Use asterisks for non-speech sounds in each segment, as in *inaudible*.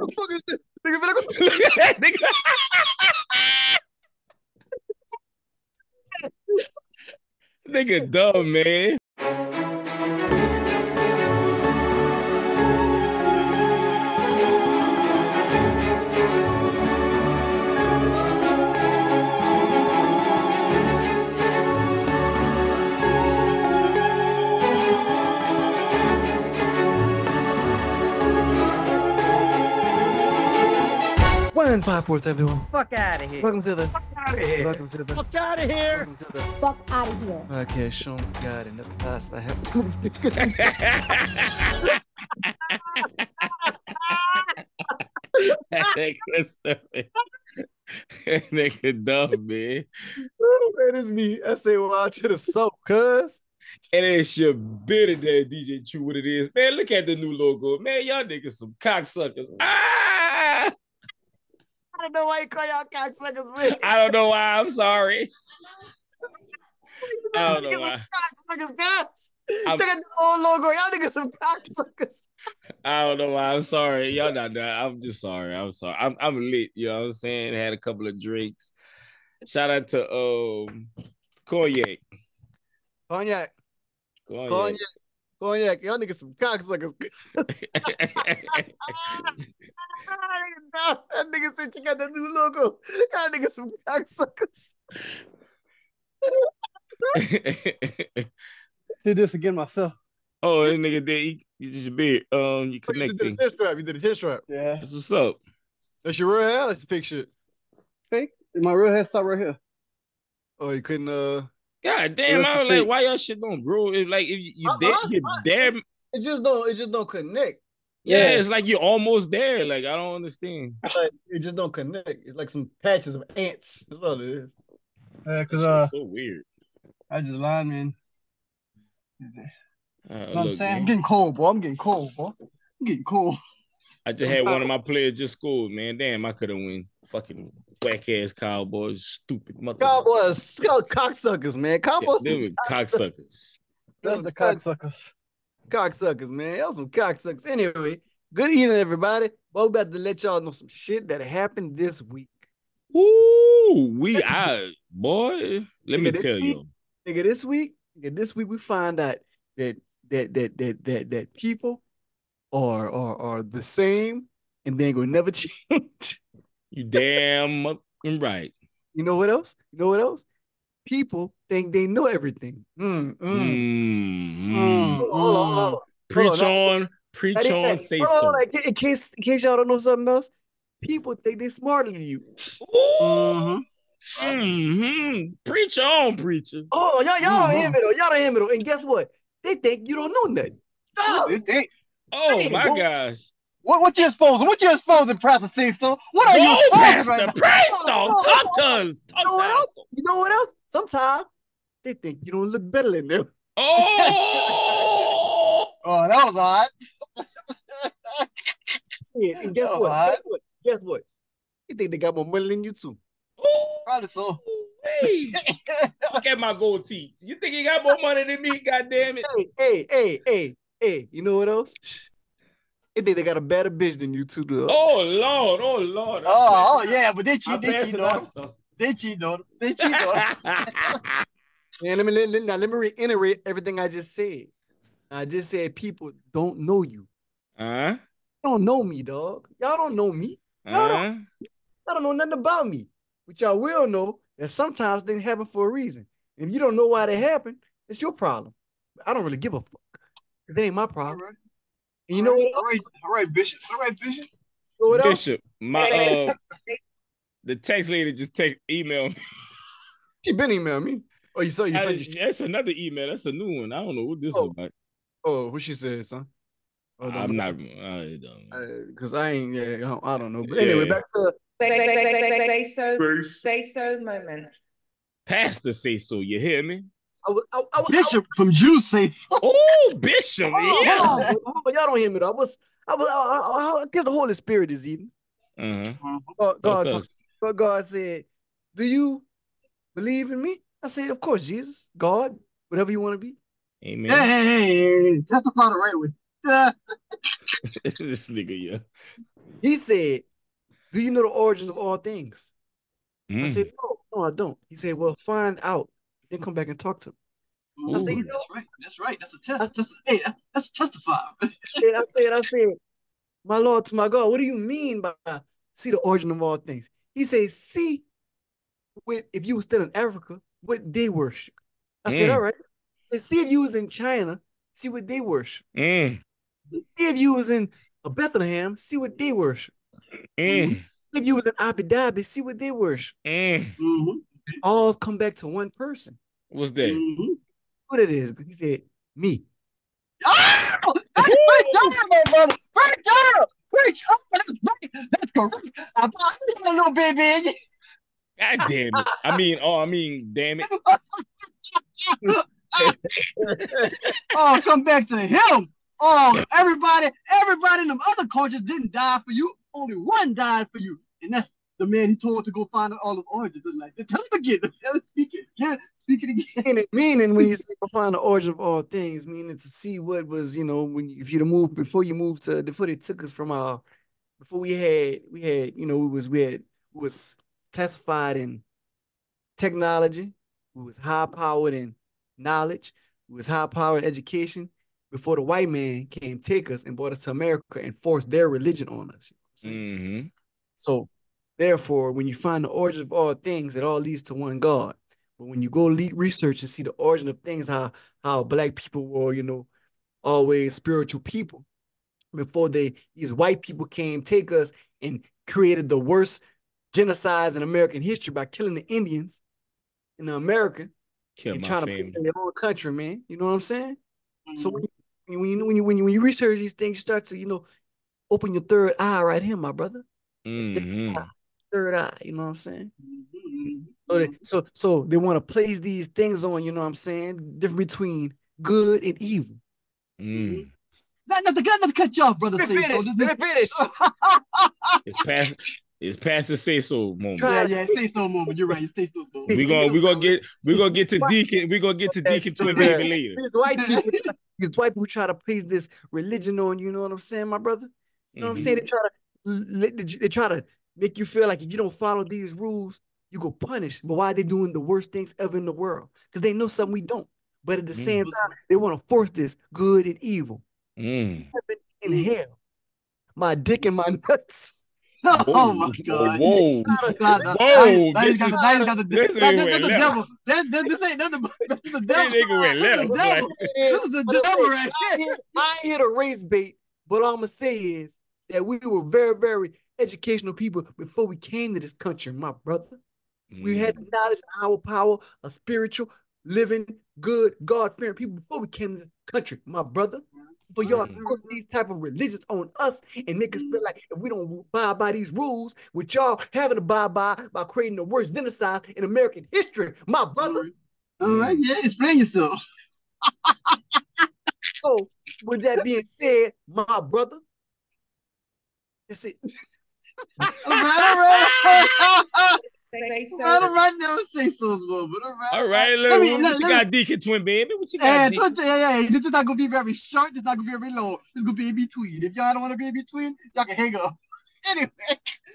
Nigga, nigga. *laughs* nigga dumb, man. One five four seven one. Fuck out of here. Welcome to the. Fuck out of here. Welcome to the. Fuck out of here. Welcome to the. Fuck out of here. Okay, show God in the past. I have. that nigga stupid. That nigga dumb, man. Man, it's me. I say, well, to the soap, cuz. And it's your bitter that DJ Truth what it is. Man, look at the new logo. Man, y'all niggas some cocksuckers. Ah! I don't know why you call y'all cocksuckers. *laughs* I don't know why. I'm sorry. *laughs* I don't know why. Cocksuckers. I'm- Check out the old logo. Y'all niggas some cocksuckers. I don't know why. I'm sorry. Y'all not that. I'm just sorry. I'm sorry. I'm I'm lit. You know what I'm saying? Had a couple of drinks. Shout out to um Cognac. Cognac. Cognac. Cognac. Cognac. Y'all niggas some cocksuckers. *laughs* that nigga said check out the new logo. Y'all niggas some cocksuckers. *laughs* Did this again myself. oh, this nigga did. He, he just beard. Um, you You did a connecting. chin strap. You did the chin strap. Yeah. That's what's up. That's your real hair. That's fake shit. Fake. My real hair stop right here. Oh, you couldn't. Uh, God damn, I was like, why y'all shit don't grow? It's like if you, you there, you uh-uh. it just don't. It just don't connect. Yeah, Yeah. it's like you're almost there. Like I don't understand. Like, it just don't connect. It's like some patches of ants. That's all it is. Yeah, cause That uh, so weird. I just lied, man. Uh, You know what I'm look, saying? I'm getting cold, boy. I'm getting cold, boy. I'm getting cold. I just had one of my players just scored, man. Damn, I could have win. Fucking whack ass Cowboys, stupid mother. Cowboys, cocksuckers, man. Yeah, Cowboys, they were cocksuckers. That's the cocksuckers. cocksuckers, man. Y'all some cocksuckers. Anyway, good evening, everybody. Bo about to let y'all know some shit that happened this week. Ooh, we Listen. out, boy. Let Nigga, me tell week- you. Nigga, this week, nigga, this week we find out that that that that that that people are are are the same and they ain't gonna never *laughs* change. You damn right. You know what else? You know what else? People think they know everything. Mm, mm. Mm. Hold on, hold on, hold on. Preach on, preach That on, that- say hold so. like, in case in case y'all don't know something else, people think they smarter than you. Mm-hmm. hmm Preach on, preacher. Oh, y'all, y'all don't Mhm. hear me though. Y'all don't hear me though. And guess what? They think you don't know nothing. Oh, They- they- Oh my gosh. What what you exposing? What you exposing, Pastor Cecil? What are you Go, exposing Pastor. right now? Praise dog. Talk to us. You know Talk what to else? us. You know what else? Sometimes they think you don't look better than them. Oh. *laughs* Oh, that was odd. Shit. And guess what? I- Guess what? Guess what? They think they got more money than you too. Probably so. Hey, *laughs* look at my gold teeth. You think he got more money than me? God damn it. Hey, hey, hey, hey, hey. You know what else? They think they got a better bitch than you too. Though. Oh Lord, oh Lord. Oh, oh yeah, but they I'm cheat. They cheat passing on. out stuff. They cheat on. They cheat on. *laughs* Man, let me let, let- now let me reiterate everything I just said. I just said people don't know you. Huh? don't know me, dog. Y'all don't know me. Huh? Y'all don't know nothing about me. But y'all will know that sometimes things happen for a reason. If you don't know why they happen, it's your problem. I don't really give a fuck. It ain't my problem. right. And you know what else? all right, Bishop. All right, Bishop. You know what else? Bishop, my uh, the text lady just take email. *laughs* She been emailing me. Oh, you saw you said you That's another email. That's a new one. I don't know what this Oh. is about. Oh, what she said, son? Oh, I'm not. I don't. because I ain't. Yeah, I don't, know. But anyway, Yeah. back to Say, say, say, say, say so. Say so moment. Pastor Sayso. You hear me? I was. I, I was Bishop from Jews say so. *laughs* Oh, Bishop. Hold on, Yeah. hold on, hold on. Y'all don't hear me though. I was. I was. I, I, I get the Holy Spirit this evening. Uh-huh. God, God, Talk to talk- us. But God said, Do you believe in me? I said, Of course, Jesus, God, whatever you want to be. Amen. Hey, hey, hey, hey, testify the right way. Uh, *laughs* this nigga, yeah. He said, Do you know the origin of all things? Mm. I said, No, no, I don't. He said, Well, find out, then come back and talk to me. Ooh, said, you that's know- right. That's right. That's a test. I That's a, hey, that- that's a testify. *laughs* And I said, I said, My Lord to my God, what do you mean by see the origin of all things? He says, See what if you were still in Africa, what they worship. I said, Mm. All right. He said, see if you was in China, see what they worship. Mm. See if you was in Bethlehem, see what they worship. Mm. If you was in Abu Dhabi, see what they worship. Mm. Mm-hmm. All come back to one person. What's that? Mm-hmm. What it is? He said, me. Oh, that's great job, my brother. Great job. Great job. That's right. That's correct. I bought a little baby. God damn it. I mean, oh, I mean, damn it. *laughs* oh, come back to him. Oh, everybody, everybody in them other cultures didn't die for you. Only one died for you. And that's the man he told to go find out all his origins in life. Tell him again. *laughs* Tell him, speak it again. Speak it again. Meaning, meaning when you say go find the origin of all things, meaning to see what was, you know, when if you'd have moved before you moved to before they took us from our before we had we had, you know, we was we had was classified in technology, we was high powered in knowledge, we was high powered in education before the white man came take us and brought us to America and forced their religion on us. You know what I'm saying? Mm-hmm. So, therefore, when you find the origin of all things, it all leads to one God. But when you go lead research and see the origin of things, how how black people were, you know, always spiritual people before they these white people came take us and created the worst genocides in American history by killing the Indians in America Kill and my trying to put in their own country, man. You know what I'm saying? So Mhm. when you, when you when you when you research these things, you start to you know open your third eye right here, my brother. Mm-hmm. Third eye. You know what I'm saying? Mhm. So they, so so they want to place these things on. You know what I'm saying? Different between good and evil. Mm. Not, not, to, not to cut you off, brother. Let me finish. so. Let me *laughs* finish. It's past it's past the say so moment. yeah, yeah, say so moment. You're right. Say so moment. We gonna we gonna get we gonna get to Deacon we gonna get to Deacon Twinbaby later. These white people, these white people try to place this religion on. You know what I'm saying, my brother? You know what I'm saying? They try to let they try to make you feel like if you don't follow these rules, you go punished. But why are they doing the worst things ever in the world? Because they know something we don't. But at the same time, they want to force this good and evil, Mm. heaven and hell. My dick and my nuts. *laughs* oh my God. Whoa. Nah, nah, Whoa, now you this got is- the- now got the- this that- ain't that- went the devil. That, that, this ain't that's the, that's the That devil. nigga went That's left. the devil. This is the devil right I here. ain't, I ain't here to race bait, but all I'm gonna say is that we were very, very educational people before we came to this country, my brother. We had Mm. the knowledge, our power, a spiritual, living, good, God-fearing people before we came to this country, my brother. For y'all to Mhm. force these type of religions on us and make us feel like if we don't abide by these rules, which y'all having to abide by by creating the worst genocide in American history, my brother. All right, yeah, explain yourself. So, with that being said, my brother, that's it. All right, all right. Say so. All right, all right, never say so, but all right. All right, Let look, me- what let- you let got, Deacon Twinbaby? What you got? Yeah, Deacon? yeah, yeah, this is not gonna be very short. This is not gonna be very long. This is gonna be in between. If y'all don't want to be in between, y'all can hang up. *laughs* Anyway,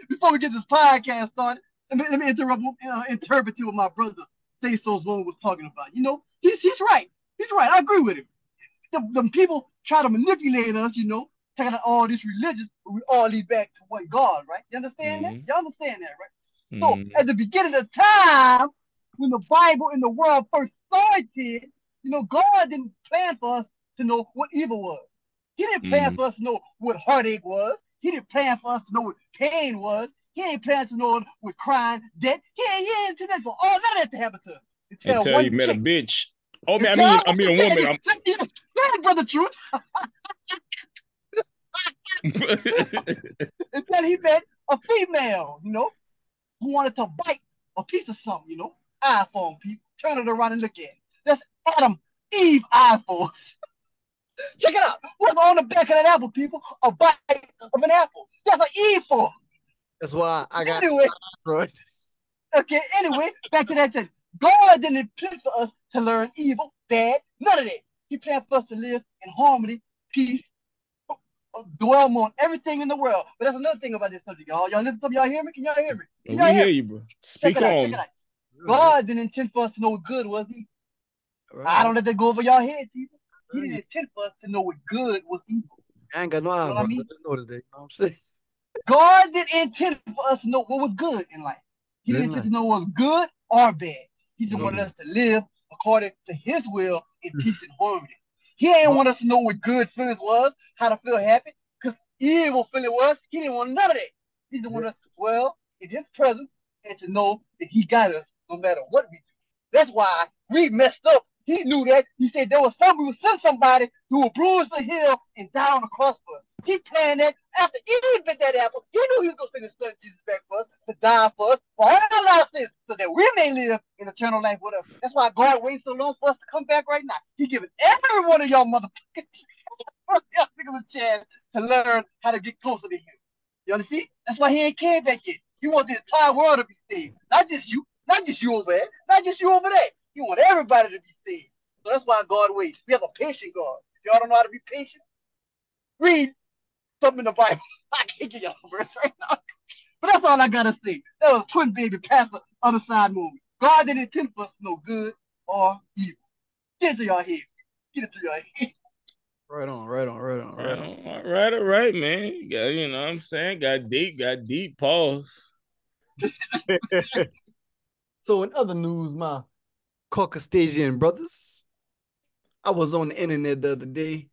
before we get this podcast started, let me, let me interrupt, uh, interpret what my brother Sayso's woman was talking about. You know, he's he's right. He's right. I agree with him. The, the people try to manipulate us. You know, talking about all this religious, but we all lead back to one God, right? You understand Mhm. that? You understand that, right? So Mhm. at the beginning of time, when the Bible and the world first started, you know, God didn't plan for us to know what evil was. He didn't plan Mhm. for us to know what heartache was. He didn't plan for us to know what pain was. He ain't plan to know what crime, death. He ain't, he ain't intended for all that to happen to us. Until Until you met a bitch. Oh man, I mean, I mean a woman. I'm- *laughs* Sorry, brother Truth. *laughs* Until he met a female, you know, who wanted to bite a piece of something, you know, iPhone people. Turn it around and look at it. That's Adam Eve iPhone. *laughs* Check it out. What's on the back of that apple, people? A bite of an apple. That's an Eve phone. That's why I got Anyway, *laughs* okay, anyway, back to that thing. God didn't plan for us to learn evil, bad, none of that. He planned for us to live in harmony, peace, dwell on everything in the world. But that's another thing about this subject, y'all. Y'all listen to me. Y'all hear me? Can y'all hear me? Can We y'all hear me? you, bro. Speak check it out. on. Check it out. God didn't intend for us to know what good was. He, Right. I don't let that go over y'all head, people. He didn't intend for us to know what good was evil. I ain't got no eyebrows. I I mean? just noticed that. You know what I'm saying? God didn't intend for us to know what was good in life. He didn't in intend to know what was good or bad. He just wanted us to live according to his will in peace and harmony. He ain't want us to know what good feelings was, how to feel happy, because evil feeling was. He didn't want none of that. He just wanted us to dwell in his presence and to know that he got us no matter what we do. That's why we messed up. He knew that. He said there was somebody who send somebody who would bruise the heel and die on the cross for us. He planned that after Eve bit that apple. He knew he was going to send his son Jesus back for us to die for us for all our sins so that we may live in eternal life with us. That's why God waits so long for us to come back right now. He giving every one of y'all motherfuckers *laughs* a chance to learn how to get closer to him. You understand? That's why he ain't came back yet. He wants the entire world to be saved. Not just you, not just you over there, not just you over there. He want everybody to be saved. So that's why God waits. We have a patient God. If y'all don't know how to be patient, read something in the Bible. *laughs* I can't get y'all a verse right now. But that's all I gotta say. That was twin baby pastor other side movie. God didn't intend for us no good or evil. Get it to your head. Get it to your head. Right on, right on, right on, Right, right on. on, all right, all right, man. Got, you know what I'm saying? Got deep, got deep pause. *laughs* So in other news, my Caucasian brothers, I was on the internet the other day.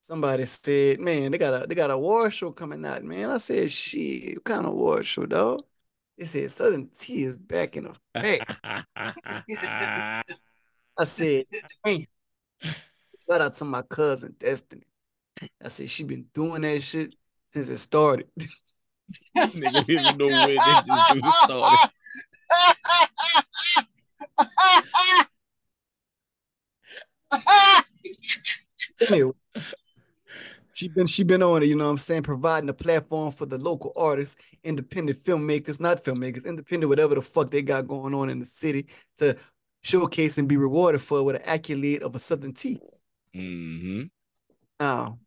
Somebody said, "Man, they got a they got a war show coming out, man." I said, "Shit, what kind of war show, dog?" They said Southern T is back in effect. I said, "Man, shout out to my cousin Destiny." I said she been doing that shit since it started. *laughs* Nigga, even know when they just do the started. *laughs* anyway, she been she been on it, you know what I'm saying, providing a platform for the local artists, independent filmmakers, not filmmakers, independent, whatever the fuck they got going on in the city to showcase and be rewarded for with an accolade of a Southern T. Mm-hmm. Now,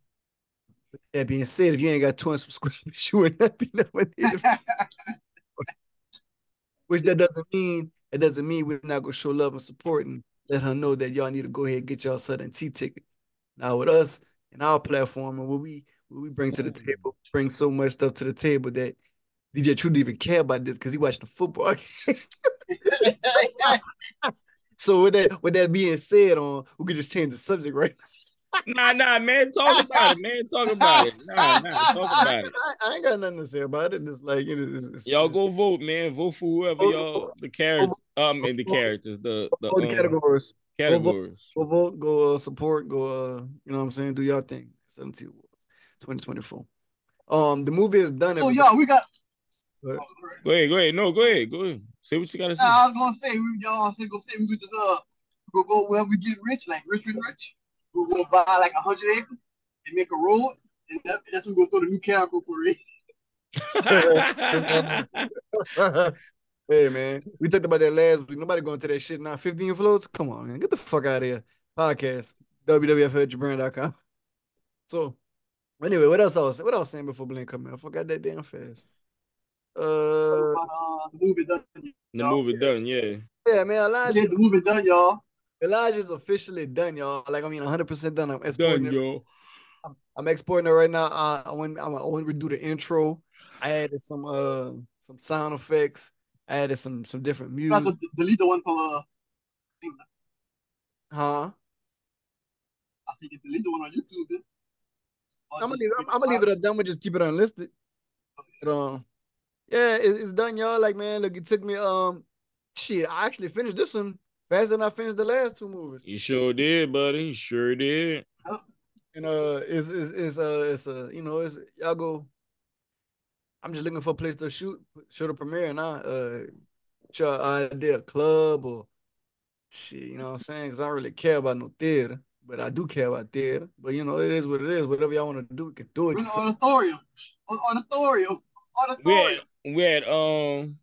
with that being said, if you ain't got 200 subscribers, *laughs* you ain't nothing. *laughs* Which that doesn't mean it doesn't mean we're not gonna show love and support and let her know that y'all need to go ahead and get y'all Southern T tickets. Now with us and our platform and what we what we bring to the mm-hmm. table, bring so much stuff to the table that DJ Truth didn't even care about this because he watched the football. *laughs* so with that with that being said, on we could just change the subject, right? Nah, nah, man. Talk about it, man. Talk about it. Nah, nah. Talk *laughs* about it. I, I ain't got nothing to say about it. It's like you know, it's, it's, Y'all go vote, man. Vote for whoever Vote- y'all oh. the characters. Um, and the characters, the the, go to um, categories. categories. Go vote, go uh, support, go uh, you know what I'm saying? Do your thing. 17 Awards, 2024. Um, the movie is done. so everybody. y'all, we got. Go ahead. Go ahead, go ahead. No, go ahead, go ahead. Say what you gotta say. Nah, I was gonna say we y'all say go say we could just uh go go wherever we get rich, like rich rich rich. We'll go buy like a hundred acres and make a road, and that, that's when we go throw the new character for it. Hey man, we talked about that last week. Nobody going to that shit now. 15 floats? Come on, man. Get the fuck out of here. Podcast. WWF.Jabran.com. So anyway, what else I was what else saying before Blink come in? I forgot that damn fast. Uh uh, the movie done. the movie done, yeah. yeah, man, Elijah Yeah, the movie done, y'all. Elijah's officially done, y'all. Like I mean 100% done. I'm exporting Done, it. yo. I'm exporting it right now. Uh, I want I want to redo the intro. I added some uh some sound effects. I added some some different You have music. to delete the one from uh. Huh? I think you can delete the one on YouTube. Then. I'm gonna leave, I'm, I'm gonna leave private. it at done. We just keep it unlisted. But um, yeah, it, it's done, y'all. Like man, look, it took me um, shit. I actually finished this one faster than I finished the last two movies. You sure did, buddy. You sure did. And uh, it's it's it's uh it's uh you know it's y'all go. I'm just looking for a place to shoot show the premiere now. Uh, show an idea, a club or shit. You know what I'm saying? Because I don't really care about no theater, but I do care about theater. But you know, it is what it is. Whatever y'all want to do, we can do it. We're in You auditorium. Auditorium. We had, we had um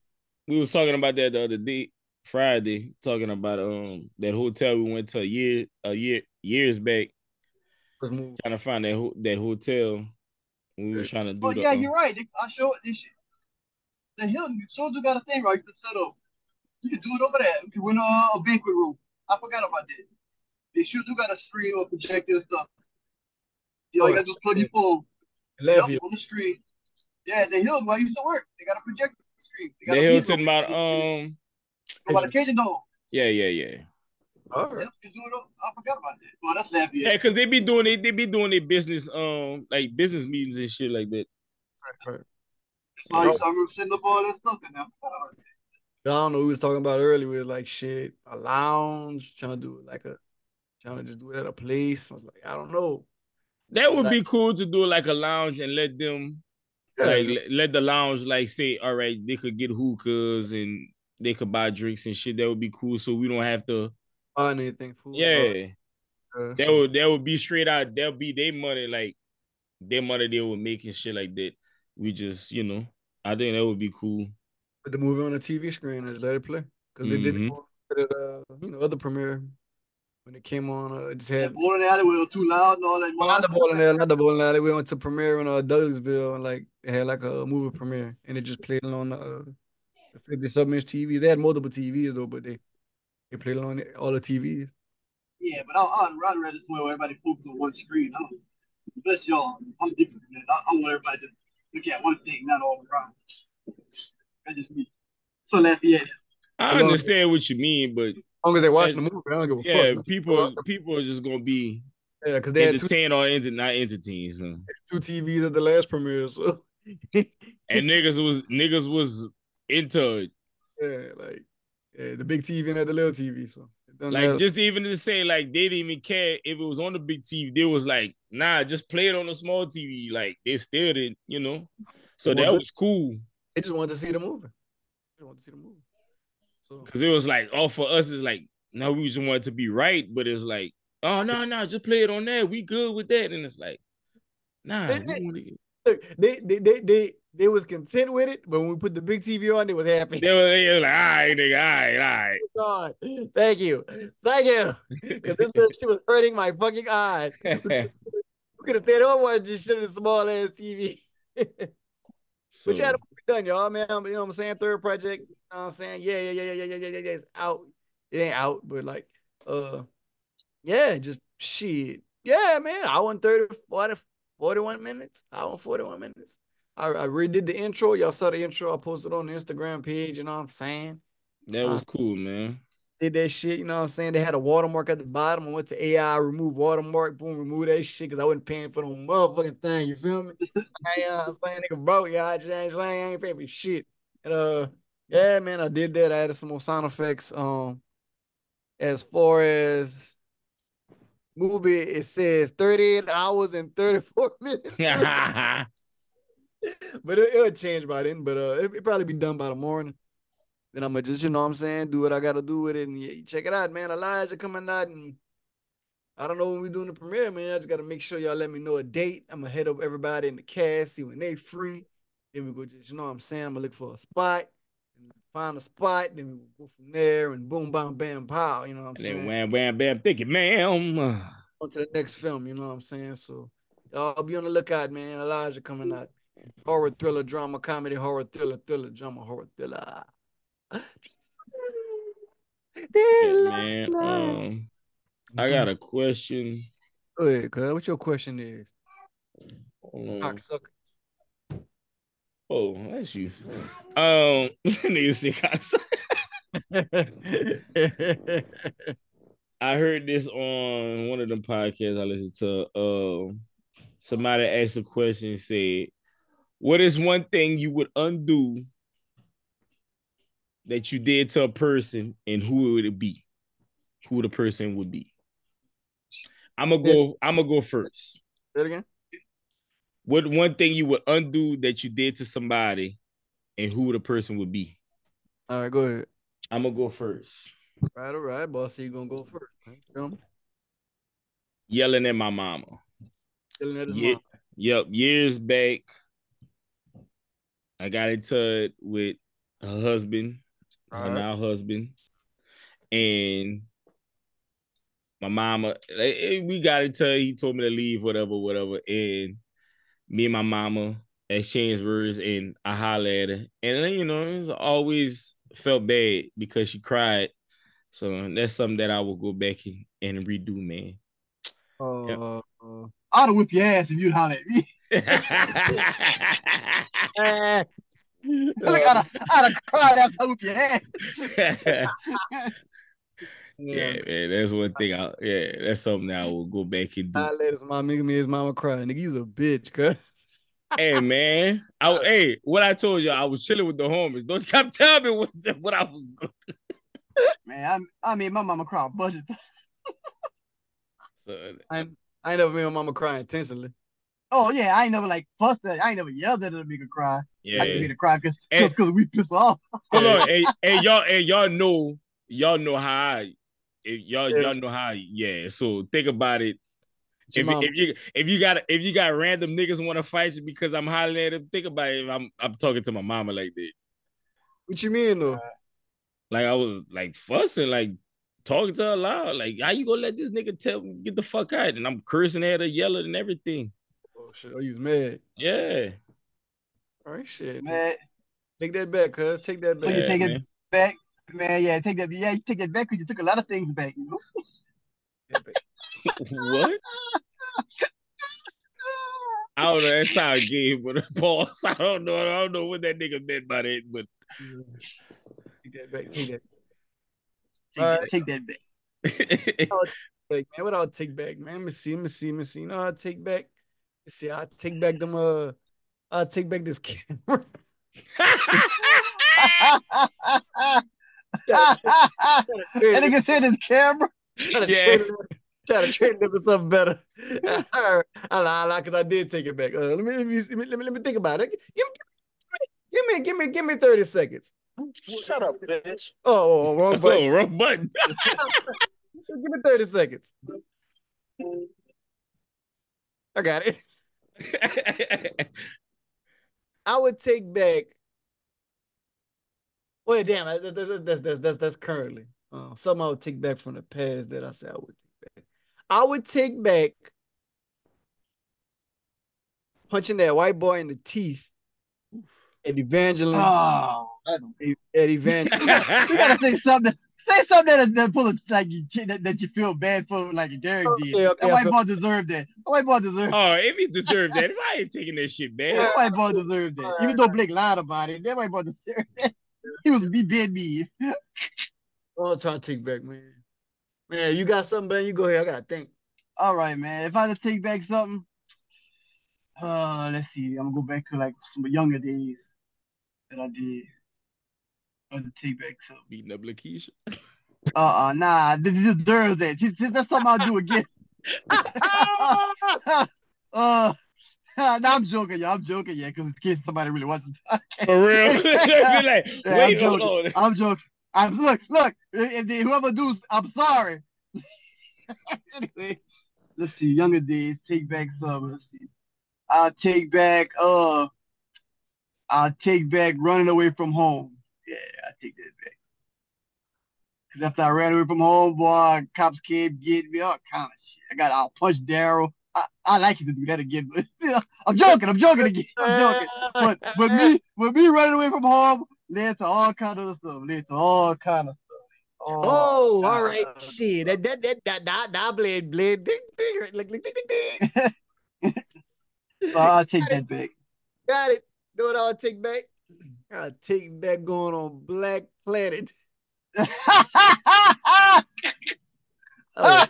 we was talking about that the other day, Friday, talking about um that hotel we went to a year a year years back, trying to find that ho- that hotel. We were trying to do. Oh the, yeah, um, you're right. I show this shit. The Hilton shows do got a thing right to set up. You can do it over there. We can win a, a banquet room. I forgot about that. They sure do got a screen or projector and stuff. You know, you Oh, got to plug your phone Left yep, on the screen. Yeah, the Hilton where I used to work. They got a projector screen. They got The a Hilton video. about um about the Cajundome. yeah yeah yeah All Yep, right. you can do it. on- I forgot about that. Well, that's Lafayette. yeah because they be doing it they be doing their business um like business meetings and shit like that. right. So I, used to, I remember setting up all that stuff in there. I forgot about that. I don't know. We was talking about earlier. We was like shit, a lounge, trying to do like a, trying to just do it at a place. I was like, I don't know. That would Like- be cool to do like a lounge and let them Yeah, like let, let the lounge like say all right they could get hookahs and they could buy drinks and shit. That would be cool. So we don't have to buy anything. Food. yeah. Uh, That so- would that would be straight out. That'll be their money, like their money they were making shit like that. We just, you know, I think that would be cool. put the movie on the TV screen and just let it play. Because they did Mhm. it uh, you know, other premiere when it came on. Uh, it just had That bowling alley was too loud and all that. well, not the bowling alley, not the bowling alley. We went to premiere in uh, Douglasville and like they had like a movie premiere and it just played it on the, uh, the 50 something inch TV. They had multiple TVs though, but they they played it on all the TVs. Yeah, but I, I'd, I'd rather somewhere where everybody focus on one screen. I don't. Bless y'all. I'm different from that. I, I want everybody to look at one thing, not all around. That's just me. So Lafayette. I Hello. understand what you mean, but As long as they watching the movie, I don't give a yeah, fuck. Yeah, people people are just gonna be Yeah, because they had two, entertained or enter, not entertained. So. two TVs at the last premiere, so And niggas was niggas was into it. *laughs* yeah, like yeah, the big TV and at the little TV. So Like matter. just even to say like they didn't even care if it was on the big TV. They was like, nah, just play it on the small TV. Like they still did, you know. So that was cool. they just wanted to see the movie. They wanted to see the movie. So Cause it was like, oh, for us, it's like, no, we just want it to be right, but it's like, oh no, no, just play it on there. We good with that. And it's like, nah, They- we they- wanna get- Look, they, they they they they was content with it, but when we put the big TV on, they was happy. They were, they were like, all right, nigga, all right, all right. Oh, God, thank you, thank you, because this little shit was hurting my fucking eyes. *laughs* we could have stayed on watching this shit a small ass TV. So, but yeah, we done, y'all, man. You know what I'm saying? Third project, you know what I'm saying? Yeah, yeah, yeah, yeah, yeah, yeah, yeah, yeah. It's out. It ain't out, but like, uh, yeah, just shit. Yeah, man. I won third, 41 minutes. I went 41 minutes. I, I redid the intro. Y'all saw the intro. I posted on the Instagram page. You know what I'm saying? that was cool, man. Did that shit. You know what I'm saying? They had a watermark at the bottom. I went to AI, remove watermark, boom, remove that shit because I wasn't paying for the motherfucking thing. You feel me? *laughs* you know what I'm saying? Nigga broke, y'all. just ain't saying? I ain't paying for shit. And uh, yeah, man, I did that. I added some more sound effects. Um, as far as movie, it says 38 hours and 34 *laughs* minutes. *laughs* but it, it'll change by then. But uh, it, will probably be done by the morning. Then I'm gonna just, you know what I'm saying, do what I gotta do with it. And yeah, check it out, man. Elijah coming out and I don't know when we doing the premiere, man. I just gotta make sure y'all let me know a date. I'm gonna head up everybody in the cast, see when they free. Then we go just, you know what I'm saying? I'm gonna look for a spot, find a spot, then we go from there and boom, bam, bam, pow. You know what I'm And saying? then wham, wham, bam, thank you, ma'am. On to the next film, you know what I'm saying? So y'all be on the lookout, man. Elijah coming out. Horror, thriller, drama, comedy, horror, thriller, thriller, drama, horror, thriller. *laughs* Yeah, man. Um, I got a question. Go ahead, cuz. What your question is? Hold on. Cocksuckers. Oh, that's you. Um, *laughs* nigga cocksucker. *laughs* I heard this on one of them podcasts I listened to. Um, somebody asked a question, said, "What is one thing you would undo that you did to a person, and who would it be? Who the person would be?" I'm gonna go. I'm gonna go first. Say it again. What one thing you would undo that you did to somebody, and who the person would be? All right, go ahead. I'm gonna go first. All right, all right, boss. So you gonna go first. man. Yelling at my mama. Chilling at his Yeah. mom. Yep, years back, I got into it with her husband, her Alright. now husband, and my mama. eh, We got into it. He told me to leave, whatever, whatever. And me and my mama exchanged words and I hollered at her. And then, you know, it's always felt bad because she cried. So that's something that I will go back and, and redo, man. Uh, Yep. uh, I'd have whipped your ass if you'd holler at me. *laughs* *laughs* Look, I'd have, I'd have cried after I whipped your ass. *laughs* yeah, man, that's one thing. I yeah, that's something I will go back and do. I let his mom make me his mama cry. Nigga, he's a bitch, *laughs* cuz. hey man, I *laughs* hey, what I told you, I was chilling with the homies. Don't come *laughs* tell me what what I was going. Man, I, I made my mama cry a bunch of times. So, I, I ain't never made my mama cry intentionally. Oh yeah, I ain't never like fussed at. I ain't never yelled at her to make her cry. I yeah, can make her cry because And- just because we piss off. hold on, hey, hey, y'all, hey, y'all know, y'all know how I, if y'all, Yeah. y'all know how, yeah. So think about it. If, if you if you got if you got random niggas want to fight you because I'm hollering at them, think about it. If I'm I'm talking to my mama like that. what you mean though? Like I was like fussing, like talking to her loud. Like, how you gonna let this nigga tell me get the fuck out? And I'm cursing at her, yelling and everything. Oh shit, oh you was mad. Yeah. All right, shit. Man, Take that back, cuz. Take that So back. Oh, you yeah, take it man. back, man. Yeah, take that. Yeah, you take that back because you took a lot of things back. You know. Take that back. what? I don't know. That sound gay, but *laughs* pause. I don't know. I don't know what that nigga meant by that, but Take that back. Take that Take, All that, right. take that back. back, man. What I'll take back, man. Let me see. Let me see. Let me see. You know, I'll take back. Let's see. I'll take back them. Uh, I'll take back this *laughs* camera. *laughs* that nigga said his camera. Try Yeah. trade it, try to trade it for something better. *laughs* I lie, because I did take it back. Uh, let me let me, let me let me let me think about it. Give me give me give me give me thirty seconds. Shut up, bitch. Oh, oh, *laughs* wrong button. oh, wrong button. Give me thirty seconds. I got it. *laughs* I would take back. Wait, damn, that's that's that's that's that's, that's currently. Uh, something I would take back from the past that I said I would take back. I would take back punching that white boy in the teeth at Evangeline. Oh, At Evangeline. *laughs* you gotta say something. Say something that that pull a, like you that, that you feel bad for, like Derek did. Okay, okay, that I white feel- boy deserved that. That white boy deserved. oh, if he deserved that, if I ain't taking that shit, man. that white boy deserved that. Even though Blake lied about it, that white boy deserved that. He was be being mean. What I'm trying to take back, man. Man, you got something, man? You go ahead. I gotta think. All right, man. If I had to take back something, uh, let's see. I'm gonna go back to like some younger days that I did. I had to take back something. Beating up Lakeisha. *laughs* Uh, uh nah. This this deserves that. Just- just- That's something I'll do again. *laughs* *laughs* uh, *laughs* nah, I'm joking, y'all. I'm joking, yeah, because in case somebody really wants to. *laughs* For real. *laughs* Like, Yeah, wait, I'm hold joking. on. I'm joking. I'm look, look. If they, whoever does, I'm sorry. anyway, let's see. Younger days, take back some. Let's see. I'll take back. Uh, I'll take back running away from home. Yeah, I take that back. Cause after I ran away from home, boy, cops came get me, all kind of shit. I got, I'll punch Daryl. I, like it to do that again, but still, *laughs* I'm joking. I'm joking again. I'm *laughs* joking. But but me, but me running away from home led to all kind of stuff. Led to all kind of stuff. Oh, all right. Shit. That that that that that that blade blade ding ding like like ding ding ding. *laughs* So I'll take that back. Got it. Know what I'll take back? I'll take back going on Black Planet. Oh,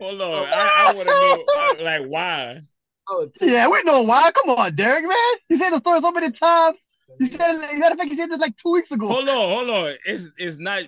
Hold on. Oh, I, I want to know, uh, like, why? Oh, I'll take yeah, we know why. Come on, Derek, man. You said the story so many times. You said, it- matter of fact, you said this like two weeks ago. Hold on, hold on. It's it's not.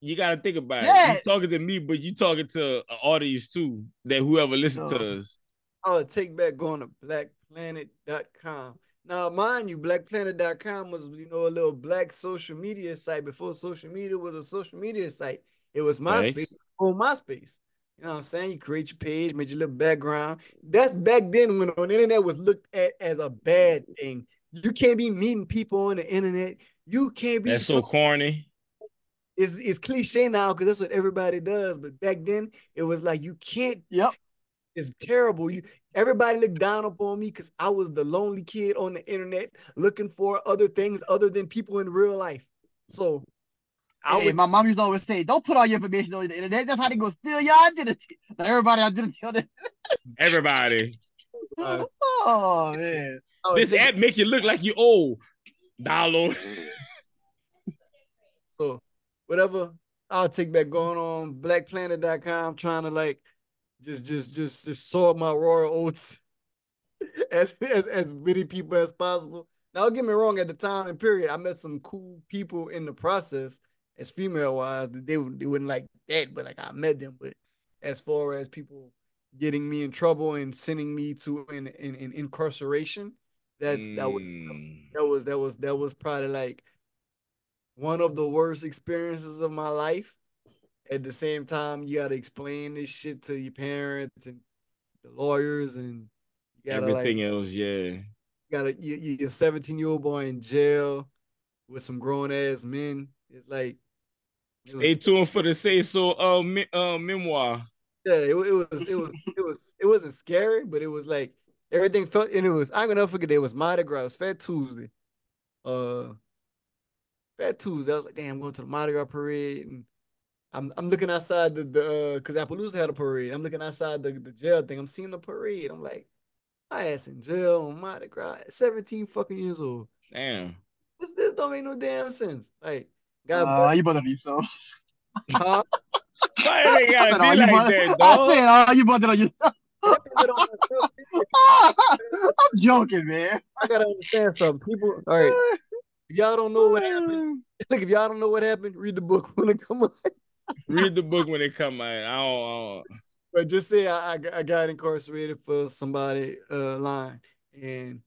You got to think about Yeah. it. You talking to me, but you talking to an audience too. That whoever listens Oh. to us. I'll take back going to blackplanet.com. Now, mind you, blackplanet.com was, you know, a little black social media site before social media was a social media site. It was MySpace Thanks. before MySpace. You know what I'm saying? You create your page, make your little background. That's back then when on the internet was looked at as a bad thing. You can't be meeting people on the internet. You can't be That's so corny. it's it's cliche now because that's what everybody does. But back then, it was like you can't. Yep. It's terrible. You everybody looked down upon me because I was the lonely kid on the internet looking for other things other than people in real life. So I hey, would, my mom used to always say, "Don't put all your information on the internet. That's how they go steal your identity." everybody identity on it. everybody. Uh, *laughs* oh man, oh, this app make you look like you old. Download. so whatever I'll take back going on blackplanet.com trying to like just just just just sort my royal oats *laughs* as, as as many people as possible. Now don't get me wrong, at the time and period, I met some cool people in the process as female wise. They they wouldn't like that, but like I met them. But as far as people getting me in trouble and sending me to an, an, an incarceration, that's mm. that was that was that was that was probably like one of the worst experiences of my life. At the same time, you gotta explain this shit to your parents and the lawyers and everything like, else. Yeah, you got you, you're a 17 year old boy in jail with some grown ass men. It's like Stay was, tuned for the say so uh, me, uh memoir. Yeah, it, it was it was it was it wasn't scary, but it was like everything felt and it was I'm gonna forget it was Mardi Gras, Fat Tuesday. Uh Fat Tuesday. I was like, damn, I'm going to the Mardi Gras parade. And I'm I'm looking outside the the uh, cause Opelousas had a parade. I'm looking outside the, the jail thing. I'm seeing the parade. I'm like, my ass in jail on Mardi Gras, 17 fucking years old. Damn. This this don't make no damn sense. Like, God, uh, you better be so. Huh? Why they gotta be like that, dog? I said, oh, you better on yourself. I'm joking, man. I gotta understand something. People, all right. If y'all don't know what happened, look, *laughs* if y'all don't know what happened, read the book when it come out. *laughs* read the book when it come out. I don't, I don't. But just say I, I, got incarcerated for somebody uh line, and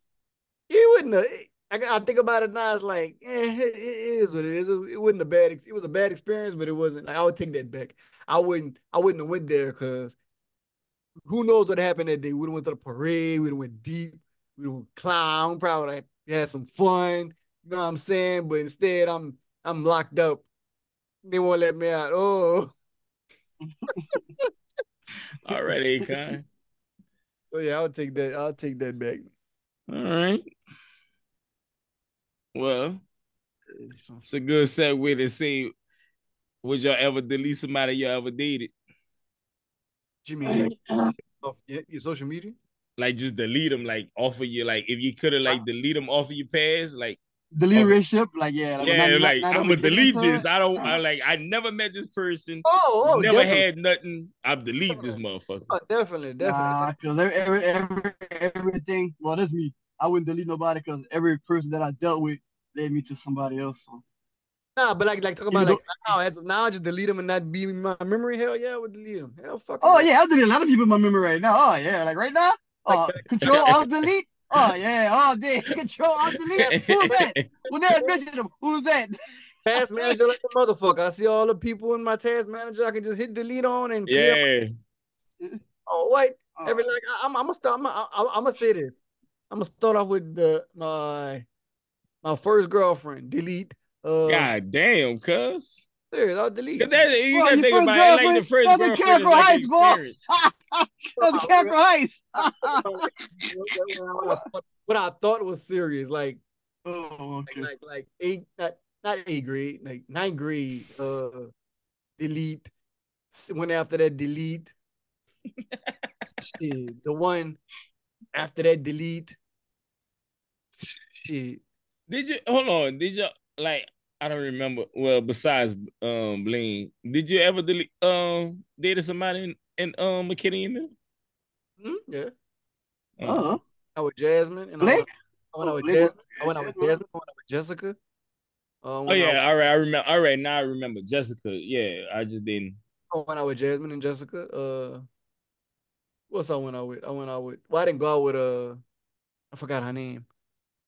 it wouldn't. Have, I, I think about it now. It's like, eh, it, it is what it is. It wasn't a bad. It was a bad experience, but it wasn't. Like, I would take that back. I wouldn't. I wouldn't have went there because who knows what happened that day. We went to the parade. We went deep. We would clown. Probably had some fun. You know what I'm saying? But instead, I'm I'm locked up. They won't let me out. Oh. All right, Akon. *laughs* So yeah, I'll take that. I'll take that back. All right. Well, it's a good segue to see would y'all ever delete somebody y'all ever dated? Do you mean like off your, your social media? Like just delete them, like off of you. Like if you could have like delete them off of your past, like delete relationship, like yeah, like, yeah, not, like not, not I'm gonna delete this. I don't, I like, I never met this person. Oh, oh never definitely. had nothing. I delete this motherfucker. Oh, definitely, definitely. Nah, every, every, everything. Well, that's me. I wouldn't delete nobody because every person that I dealt with led me to somebody else. So. Nah, but like, like talk about like now, as of now, just delete them and not be in my memory. Hell yeah, I would delete them. Hell fuck. Oh yeah, I'll delete a lot of people in my memory right now. Oh yeah, like right now. Uh, control Alt Delete. Oh yeah, all day. *laughs* Control Alt Delete. Who's *laughs* that? We never mentioned him. Who's that? *laughs* Task manager like a motherfucker. I see all the people in my task manager. I can just hit delete on and yeah. Oh wait, oh. every like I, am I'm gonna start. I'm, I'm, I'm gonna say this. I'm gonna start off with the my my first girlfriend. Delete. Uh, God damn, cuz. There, I'll delete. That, you gotta think about it like the first girlfriend is like Heights, experience. That's the Camper Heights. *laughs* what I thought was serious, like, oh, okay. like, like, like eight, not, not eighth grade, like ninth grade, uh, delete. Went after that, delete. *laughs* Shit, the one after that, delete. Shit. Did you hold on? Did you like? I don't remember. Well, besides um Bling, did you ever delete um dated somebody in, in um McKinney and mm, Yeah. Uh-huh. I was Jasmine and Blake? I went, out with Jasmine. I went out with Jasmine. I went out with Jessica. Um, oh yeah, all right. I remember. All right, now I remember Jessica. Yeah, I just didn't. I went out with Jasmine and Jessica. Uh, what's I went out with? I went out with. Well, I didn't go out with. Uh, I forgot her name.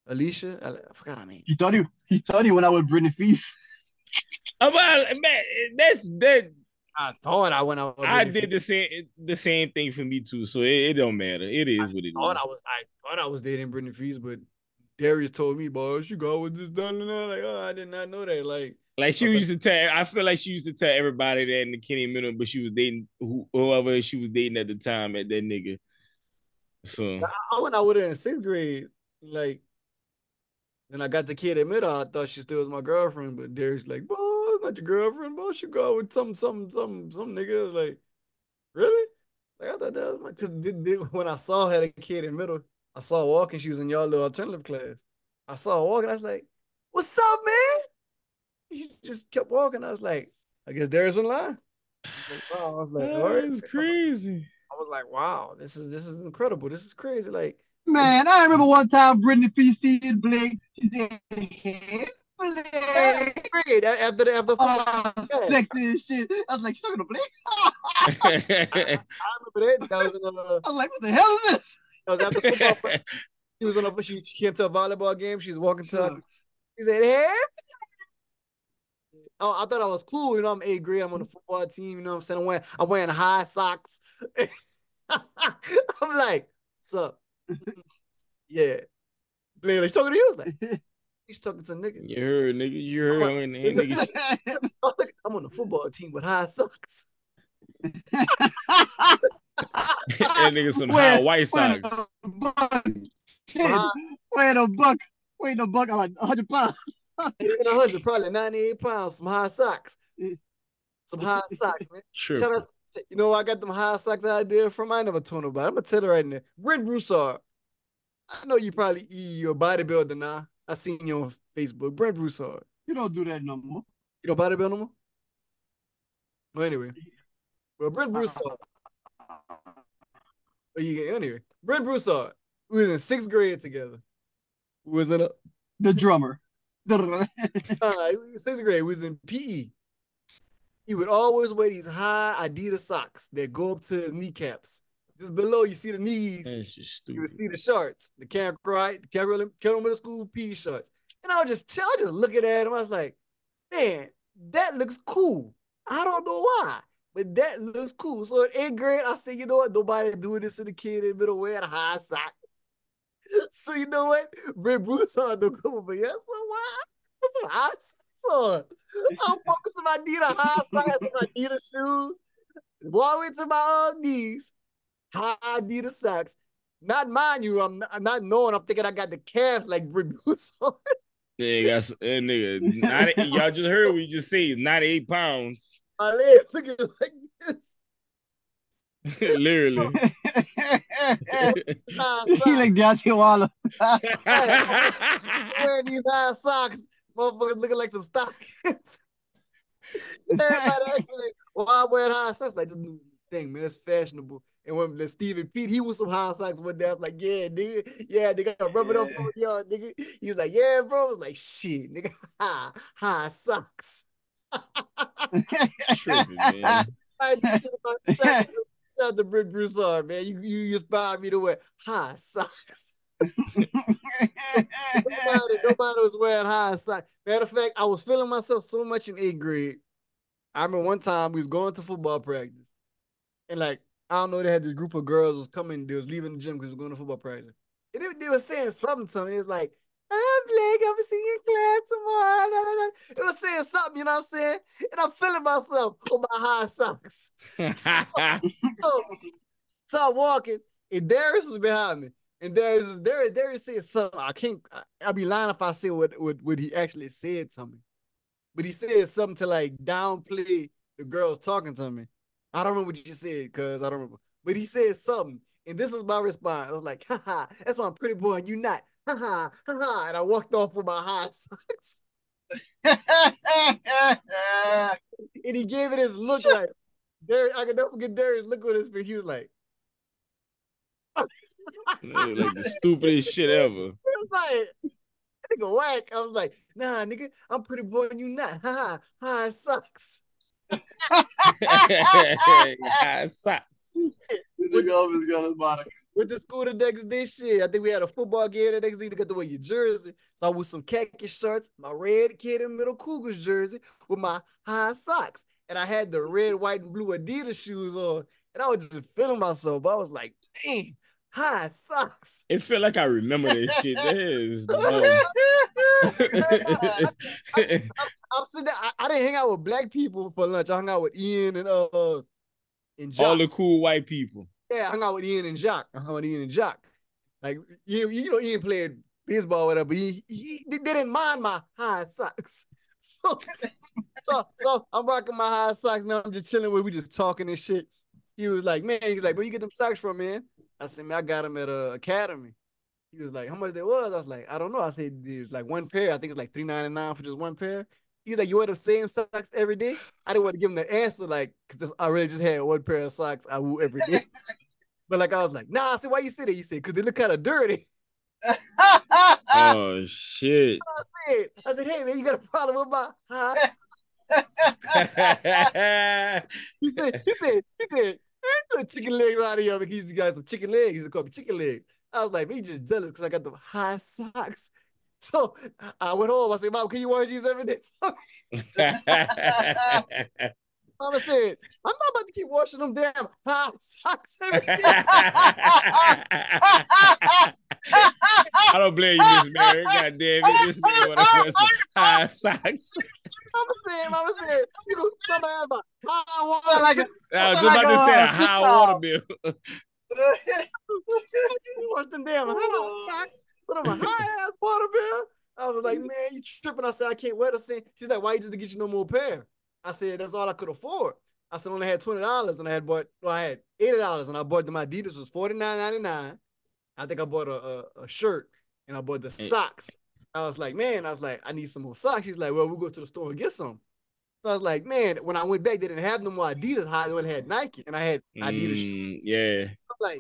Alicia. I, I forgot her name. He thought he he thought he went out with Brittany Feast. About oh, man, that's that. I thought I went out. I did the same the same thing for me too, so it, it don't matter. It is I what it thought is. I was I thought I was dating Brittany Feast, but Darius told me, boy, you go with this done and that. Like, oh, I did not know that. Like, Like she used to tell, I feel like she used to tell everybody that in the Kenny Middle, but she was dating who, whoever she was dating at the time at that nigga. So I went out with her in sixth grade. Like, then I got the kid at middle. I thought she still was my girlfriend, but Darius like, boy, it's not your girlfriend, boy. She go out with some, some, some, some nigga. Like, really? Like, I thought that was my, because when I saw her, the kid in middle, I saw her walking. She was in y'all little alternative class. I saw her walking. I was like, what's up, man? She just kept walking. I was like, I guess Darius in line. I was like, wow. I was like, that's crazy. I was like, wow, this is this is incredible. This is crazy. Like, Man, I remember one time Brittany PC and Blake. She said, "Hey, Blake." great. After the after Oh, Yeah. sexy as shit. I was like, talking to Blake. *laughs* I remember that. That was uh, I was like, what the hell is this? that was after football. She was on a she, she came to a volleyball game. She was walking to. Sure. She said, "Hey." Oh, I thought I was cool. You know, I'm eighth grade. I'm on the football team. You know what I'm saying? I'm wearing, I'm wearing high socks. *laughs* I'm like, what's up? Yeah. Blake, like, talking to you. Like, *laughs* he's talking to a nigga. you heard, nigga. You heard him. And, and nigga, I was *laughs* like, I'm on the football team with high socks. *laughs* that nigga some Wait, high white socks. a buck. Wait a buck. Wait a buck. I'm like 100 pounds. Even a hundred, probably 98 pounds, some high socks. Some high socks, man. Sure. Shout out, you know, I got them high socks idea from. I never told nobody. I'm gonna tell her right now. Brent Broussard. I know you probably you're a bodybuilder now. I seen you on Facebook. Brent Broussard. You don't do that no more. You don't bodybuild no more? Well, anyway. Well, Brent Broussard. Oh, you, anyway, Brent Broussard. We was in sixth grade together. We was in a The drummer. *laughs* Uh, sixth grade, we was in PE. He would always wear these high Adidas socks that go up to his kneecaps. Just below, you see the knees. That's just You would see the shorts, the Karen right, the Carroll Carroll Middle School P shorts. And I was just, I was just looking at him. I was like, man, that looks cool. I don't know why, but that looks cool. So in eighth grade, I said, you know what? Nobody doing this to the kid in the middle wearing high socks. *laughs* So you know what? Brent Broussard the cool, but yes, so why? Put high socks on. I'm walking some Adidas high socks, some Adidas shoes, walk into my own knees, high Adidas socks. Not mind you, I'm not, I'm not knowing. I'm thinking I got the calves like Red Bruce on. Yeah, that's that eh, nigga. 90, y'all just heard what we just say. 98 pounds. My legs looking like this. *laughs* Literally. High *laughs* he socks. like Deontay Wilder. *laughs* wearing these high socks, motherfuckers looking like some stockings. *laughs* Everybody asking me, why I wear high socks? Like this new thing, man. It's fashionable. And when the Stephen Pete, he was some high socks one day. I was like, yeah, nigga, yeah, nigga, I rub it up on y'all, nigga. He was like, yeah, bro. I was like, shit, nigga, *laughs* high, high socks. *laughs* Tripping, man. I do shit about shout out to- shout out to Brent Broussard, man. You you inspired me to wear high socks. Nobody, nobody was wearing high socks. Matter of fact, I was feeling myself so much in eighth grade. I remember one time we was going to football practice, and like I don't know, they had this group of girls was coming, they was leaving the gym because we was going to football practice. And they, they were saying something to me. It was like, I'm Blake, I'm gonna you in class tomorrow. da, da, da." It was saying something, you know what I'm saying? And I'm feeling myself on my high socks. *laughs* So, so I'm walking, and Darius was behind me. And Darius is Darius, Darius said something. I can't I, I'd be lying if I said what, what what he actually said to me. But he said something to like downplay the girls talking to me. I don't remember what you said, cuz I don't remember. But he said something. And this was my response. I was like, haha, that's my pretty boy, you not. Haha, haha. And I walked off with my high socks. *laughs* And he gave it his look like Darius, I can never forget Darius look on his face. He was like, *laughs* like the stupidest shit ever. *laughs* It was like, nigga whack. I was like, nah, nigga, I'm pretty boy and you not. Ha ha, ha, it sucks. *laughs* High socks. Nigga always got his. With the school the next day, shit. I think we had a football game the next day. You got to wear your jersey. So I with some khaki shirts, my red kid in middle Cougars jersey with my high socks. And I had the red, white, and blue Adidas shoes on. And I was just feeling myself. But I was like, man, high socks. It felt like I remember this shit. That is dumb. I, I, just, I, I'm sitting there. I, I, didn't hang out with black people for lunch. I hung out with Ian and uh and Jacques. all the cool white people. Yeah, I hung out with Ian and Jock. I hung out with Ian and Jock. Like you, you know, Ian played baseball, whatever. But he, he, they didn't mind my high socks. *laughs* So, so, so I'm rocking my high socks now. I'm just chilling with. We just talking and shit. He was like, man, he's like, where you get them socks from, man? I said, man, I got them at a uh, academy. He was like, how much they was? I was like, I don't know. I said, there's like one pair. I think it's like three ninety nine for just one pair. He's like, you wear the same socks every day? I didn't want to give him the answer, like, because I really just had one pair of socks I wore every day. *laughs* but like, I was like, nah. I said, why you say that? He said, because they look kind of dirty. oh shit! *laughs* I said, I said, hey man, you got a problem with my hot? *laughs* he said, he said, he said, chicken legs out of here because he's got some chicken legs. He's called me chicken leg. I was like, me just jealous because I got the high socks. *laughs* So I went home. I said, Mom, can you wash these every day? *laughs* *laughs* Mama said, I'm not about to keep washing them damn hot socks every day. *laughs* I don't blame you, Miss Mary. God damn it. This man want to wear some high socks. Mama said, Mama said, you know, somebody have a high water. Like a, I was just about to say a high water bill. *laughs* Wash them damn high socks. Put them a high ass water bill. I was like, *laughs* man, you tripping. I said, I can't wear the same. She's like, why you just to get you no more pair? I said, that's all I could afford. I said, I only had $20 and I had bought, well, I had $80 and I bought them Adidas was $49.99. I think I bought a, a, a shirt and I bought the socks. I was like, man, I was like, I need some more socks. He's like, well, we'll go to the store and get some. So I was like, man, when I went back, they didn't have no more Adidas. I only had Nike and I had Adidas mm, shoes. Yeah. I'm like,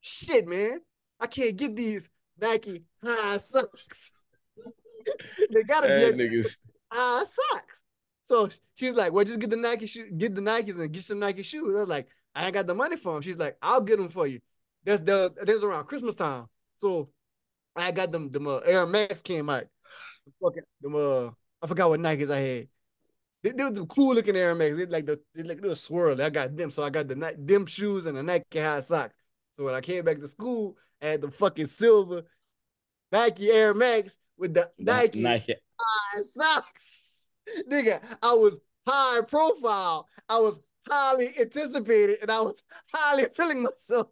shit, man, I can't get these Nike high socks. *laughs* they gotta that be niggas. high socks. So she's like, well, just get the Nike shoe, get the Nikes and get some Nike shoes. I was like, I ain't got the money for them. She's like, I'll get them for you. That's the that's around Christmas time. So I got them. The uh, Air Max came out. Fucking them. Uh, I forgot what Nikes I had. They, they were the cool looking Air Max. They like the they like they were swirly. I got them, so I got the them shoes and the Nike high sock. So when I came back to school, I had the fucking silver Nike Air Max with the Nike, Nike. high socks nigga, I was high profile. I was highly anticipated and I was highly *laughs* feeling myself.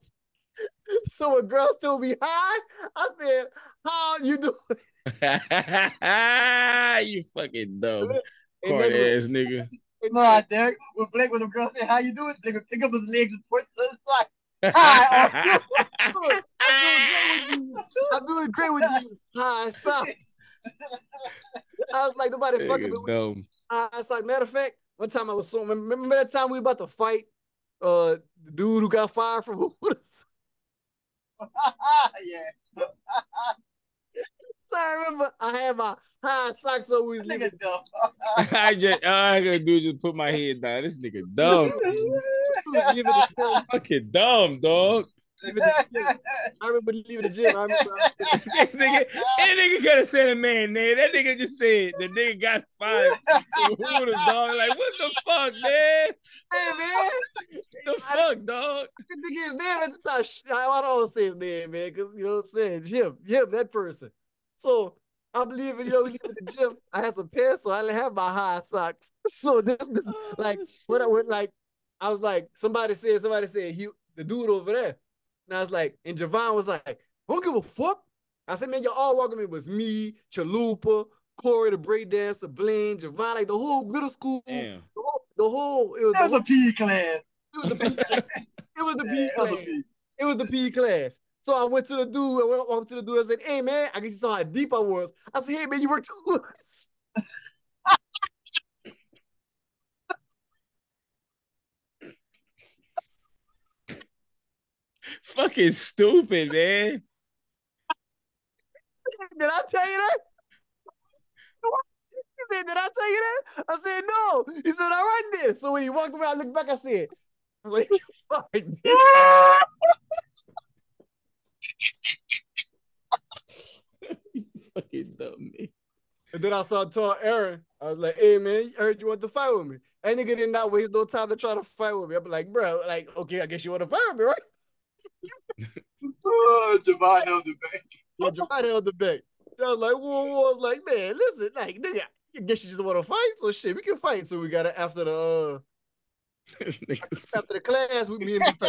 So when girls told me hi, I said, How you doing? *laughs* you fucking dumb. Court ass nigga. Nah, Derek, when Blake, when the girl said, How you doing? Nigga, pick up his legs and point to the side. Hi, *laughs* I'm doing great with these. I'm doing great with these high socks. I was like, nobody fucking with me. I was like, matter of fact, one time I was so remember that time we were about to fight uh the dude who got fired from *laughs* Hooters? *laughs* yeah. so I remember I had my high socks always nigga dumb. *laughs* I just all I gotta do is just put my head down. This nigga dumb. Fucking dumb, dog leaving the gym. *laughs* I remember leaving the gym. I remember *laughs* this nigga, that nigga could have said a man name. That nigga just said the nigga got fired. *laughs* Dog. Like, what the fuck, man? Hey man, the I, fuck, dog? I think his name at the time. I don't want to say his name, man, because you know what I'm saying. Him, him, that person. So I'm leaving, you know, we get the gym. I had some pants, so I didn't have my high socks. So this, this oh, like, shit. when I went, like, I was like, somebody said, somebody said, he, the dude over there. And I was like, and Javon was like, I don't give a fuck. I said, man, y'all all welcome. It was me, Chalupa, Corey, the breakdancer, Blaine, Javon, like the whole middle school. Damn. The whole, the whole it was, that was a PE class. It was the PE class. It was the PE class. It was the PE class. So I went to the dude, I went up to the dude, I said, hey man, I guess you saw how deep I was. I said, hey man, you worked too much. *laughs* Fucking stupid, man. Did I tell you that? He said, Did I tell you that? I said, No. He said, I write this. So when he walked away, I looked back, I said, I was like, *laughs* You fucking *laughs* you fucking dumb man. And then I saw tall Aaron. I was like, hey man, I heard you want to fight with me. That nigga did not waste no time to try to fight with me. I'm like, bro, like, okay, I guess you want to fight with me, right? Oh, Javon held the back. *laughs* Yeah, Javon held the back. I was like, whoa, whoa. I was like, man, listen, like, nigga, I guess you just want to fight. So shit, we can fight. So we got it after the uh *laughs* *laughs* after the class, we me and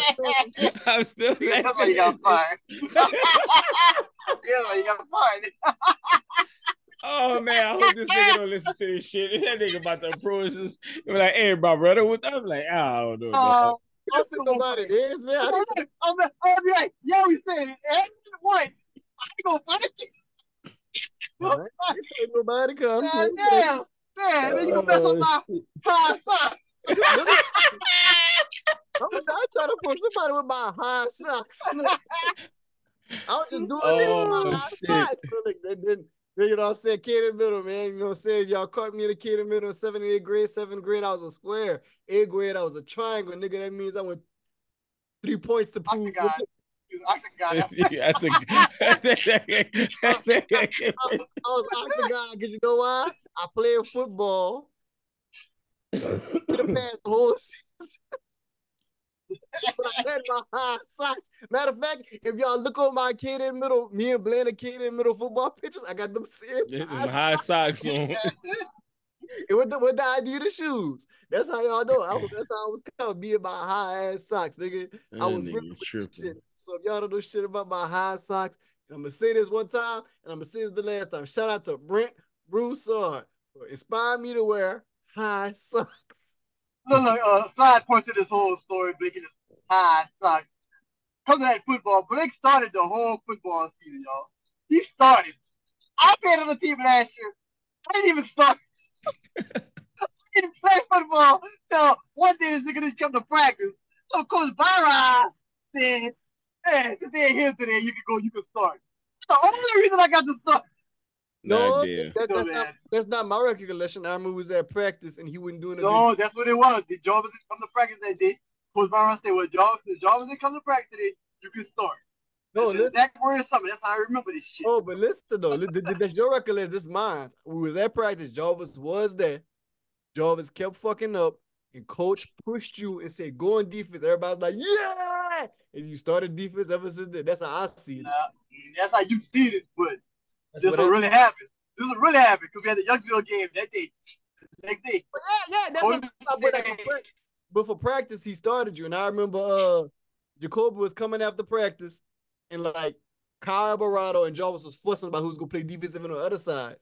me I'm still That's why you got fired. That's why you got fired. Oh man, I hope this nigga don't listen to this shit. That nigga about to approach us. Be like, hey, my brother, what I'm like, I don't know. Uh, I don't see nobody there, man. I I'm, didn't- I'm, I'm be like, yeah, we said it. And what? I ain't gonna fight you. All right. Ain't nobody come God to damn. Man, then you gonna mess up uh, my Oh, high socks. *laughs* I'm not trying to push nobody with my high socks. *laughs* I was just doing Oh, it with my oh, high shit. socks. So, like, they didn't, you know what I'm saying? Kid in the middle, man. You know what I'm saying? Y'all caught me in the kid in the middle in seventh eighth grade. Seventh grade, I was a square. Eighth grade, I was a triangle. Nigga, that means I went three points to prove. Octagon. *laughs* Octagon. yeah, I think. *laughs* *laughs* I was octagon because you know why? I played football. Could have passed the whole season. But I had my high socks. Matter of fact, if y'all look on my kid in middle, me and Blaine, kid in middle football pictures, I got them same high *laughs* high socks on. it *laughs* with the with the idea of the shoes. That's how y'all know. I was, that's how I was coming, being my high ass socks, nigga. I was nigga ripping with this tripping. shit. So if y'all don't know shit about my high socks, I'm gonna say this one time, and I'm gonna say this the last time. Shout out to Brent Broussard for inspiring me to wear high *laughs* socks. Look, look, uh, side point to this whole story, Blake, is high socks. Because of that football, Blake started the whole football season, y'all. He started. I played on the team last year. I didn't even start. *laughs* I didn't play football till one day this nigga didn't come to practice. So Coach Byron said, hey, since they're here today, you can go, you can start. The only reason I got to start. No, Nah, that, that's not man. that's not my recollection. I remember we was at practice and he wasn't doing it. No, that's what it was. The Jarvis didn't come to practice that day. Coach Byron said, well, Jarvis, since Jarvis didn't come to practice today, you can start. No, That's the listen. exact word or something. That's how I remember this shit. Oh, but listen though, th- th- that's your recollection. This is mine. We was at practice. Jarvis was there. Jarvis kept fucking up, and coach pushed you and said, "Go on defense." Everybody's like, "Yeah!" And you started defense ever since then. That's how I see it. Nah, that's how you see it, but That's this what will really happen. This will really happen because we had the Youngsville game that day. Next day. But yeah, yeah, that's Oh, what I'm but, for but for practice, he started you. And I remember uh Jacoby was coming after practice, and like Kyle Barado and Jarvis was fussing about who's gonna play defensive on the other side.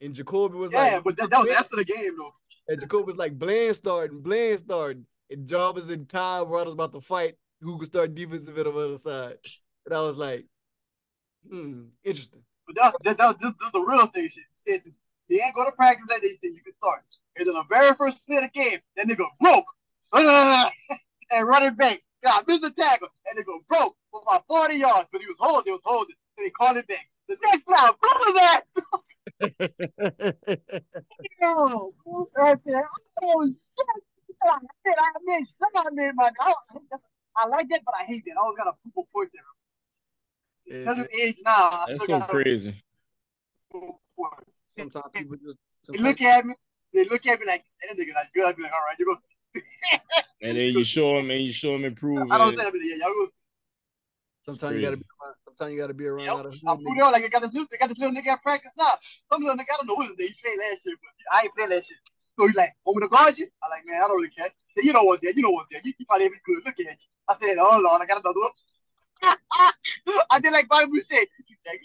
And Jacoby was Yeah, like, but that, that was after the game though. And Jacob was like, Bland starting, Bland starting. And Jarvis and Kyle Barado was about to fight who could start defensive on the other side. And I was like, hmm, interesting. But that, that, that this, this is the real thing. Shit. Says he ain't go to practice that day. He said you can start. And then the very first play of the game, that nigga broke. *laughs* and running back. Yeah, missed the tackle. And nigga broke for about 40 yards. But he was holding, he was holding. So they called it back. The next round, blew his ass. Oh, right there. Oh, shit. I did. I made some. I made. I, I like that, but I hate that. I always got a poo point there. Yeah, That's his age now. I That's so crazy. sometimes people just They look at me. They look at me like, that nigga like good. I be like, all right, you go. *laughs* And then you show him and you show him improve. I don't it. say that, yeah, y'all go. sometimes you gotta be around, sometimes you gotta be around Yep. other I hood put niggas. on like I got this. They got this little nigga at practice now. Some little nigga, I don't know what he played last year, but I ain't played last year. So he's like, want me to guard you? I'm like, man, I don't really care. He said, you don't want that. You don't want that. You, you probably be good looking at you. I said, oh Lord, I got another one. I did like Bobby Boucher. You think?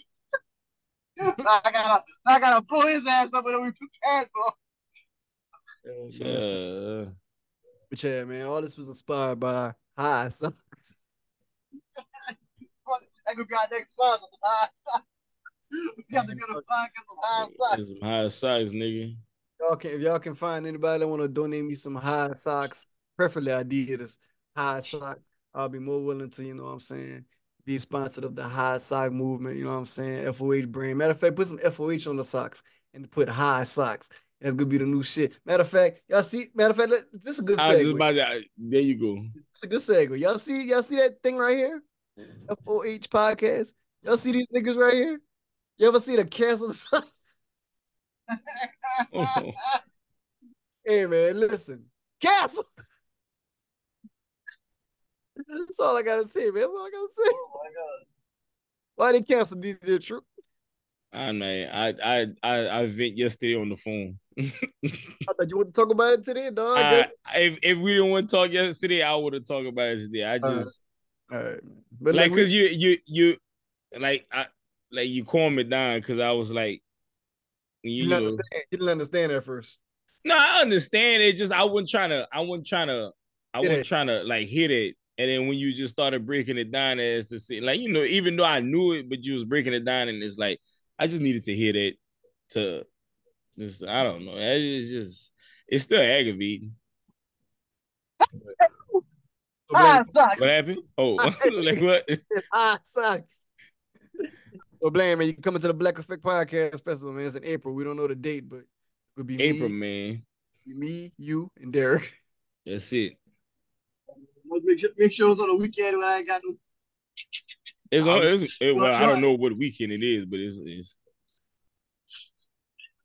I gotta, I gotta blow his ass up when we put pants on. Yeah, man. Uh, But yeah, man, all this was inspired by high socks. That could be our next sponsor. some high socks. We have to get a podcast of high socks. some high socks, nigga. Y'all can if y'all can find anybody that want to donate me some high socks, preferably Adidas high socks, I'll be more willing to, you know what I'm saying, be sponsored of the high sock movement, you know what I'm saying? FOH brand. Matter of fact, put some FOH on the socks and put high socks. That's gonna be the new shit. Matter of fact, y'all see, matter of fact, this is a good I was just about to, there you go. It's a good segue. Y'all see, y'all see that thing right here? FOH podcast. Y'all see these niggas right here? You ever see the? *laughs* Oh, *laughs* Hey man, listen. Castle. That's all I gotta say, man. That's all I gotta say. Oh my god. Why they cancel DJ Truth? I mean, I I I I vent yesterday on the phone. I thought you want to talk about it today, dog. I, if if we didn't want to talk yesterday, I would have talked about it today. I just All right. But like like, because you you you like I like you calmed me down because I was like you, you, you didn't know understand. You didn't understand at first. no I understand it just I wasn't trying to I wasn't trying to I Hit wasn't it. trying to like hit it and then when you just started breaking it down as to see, like you know even though I knew it but you was breaking it down and it's like I just needed to hear it to just I don't know it's just it's still aggravating *laughs* Ah, sucks. what happened oh *laughs* like what *laughs* ah, sucks. So blame man, you coming to the Black Effect Podcast Festival, man. It's in April. We don't know the date, but it'll be April me, man me, you, and Derek. that's it Let's Make sure, make sure it's on the weekend when I ain't got no. It's on. It's, it, *laughs* well, I don't know what weekend it is, but it's, it's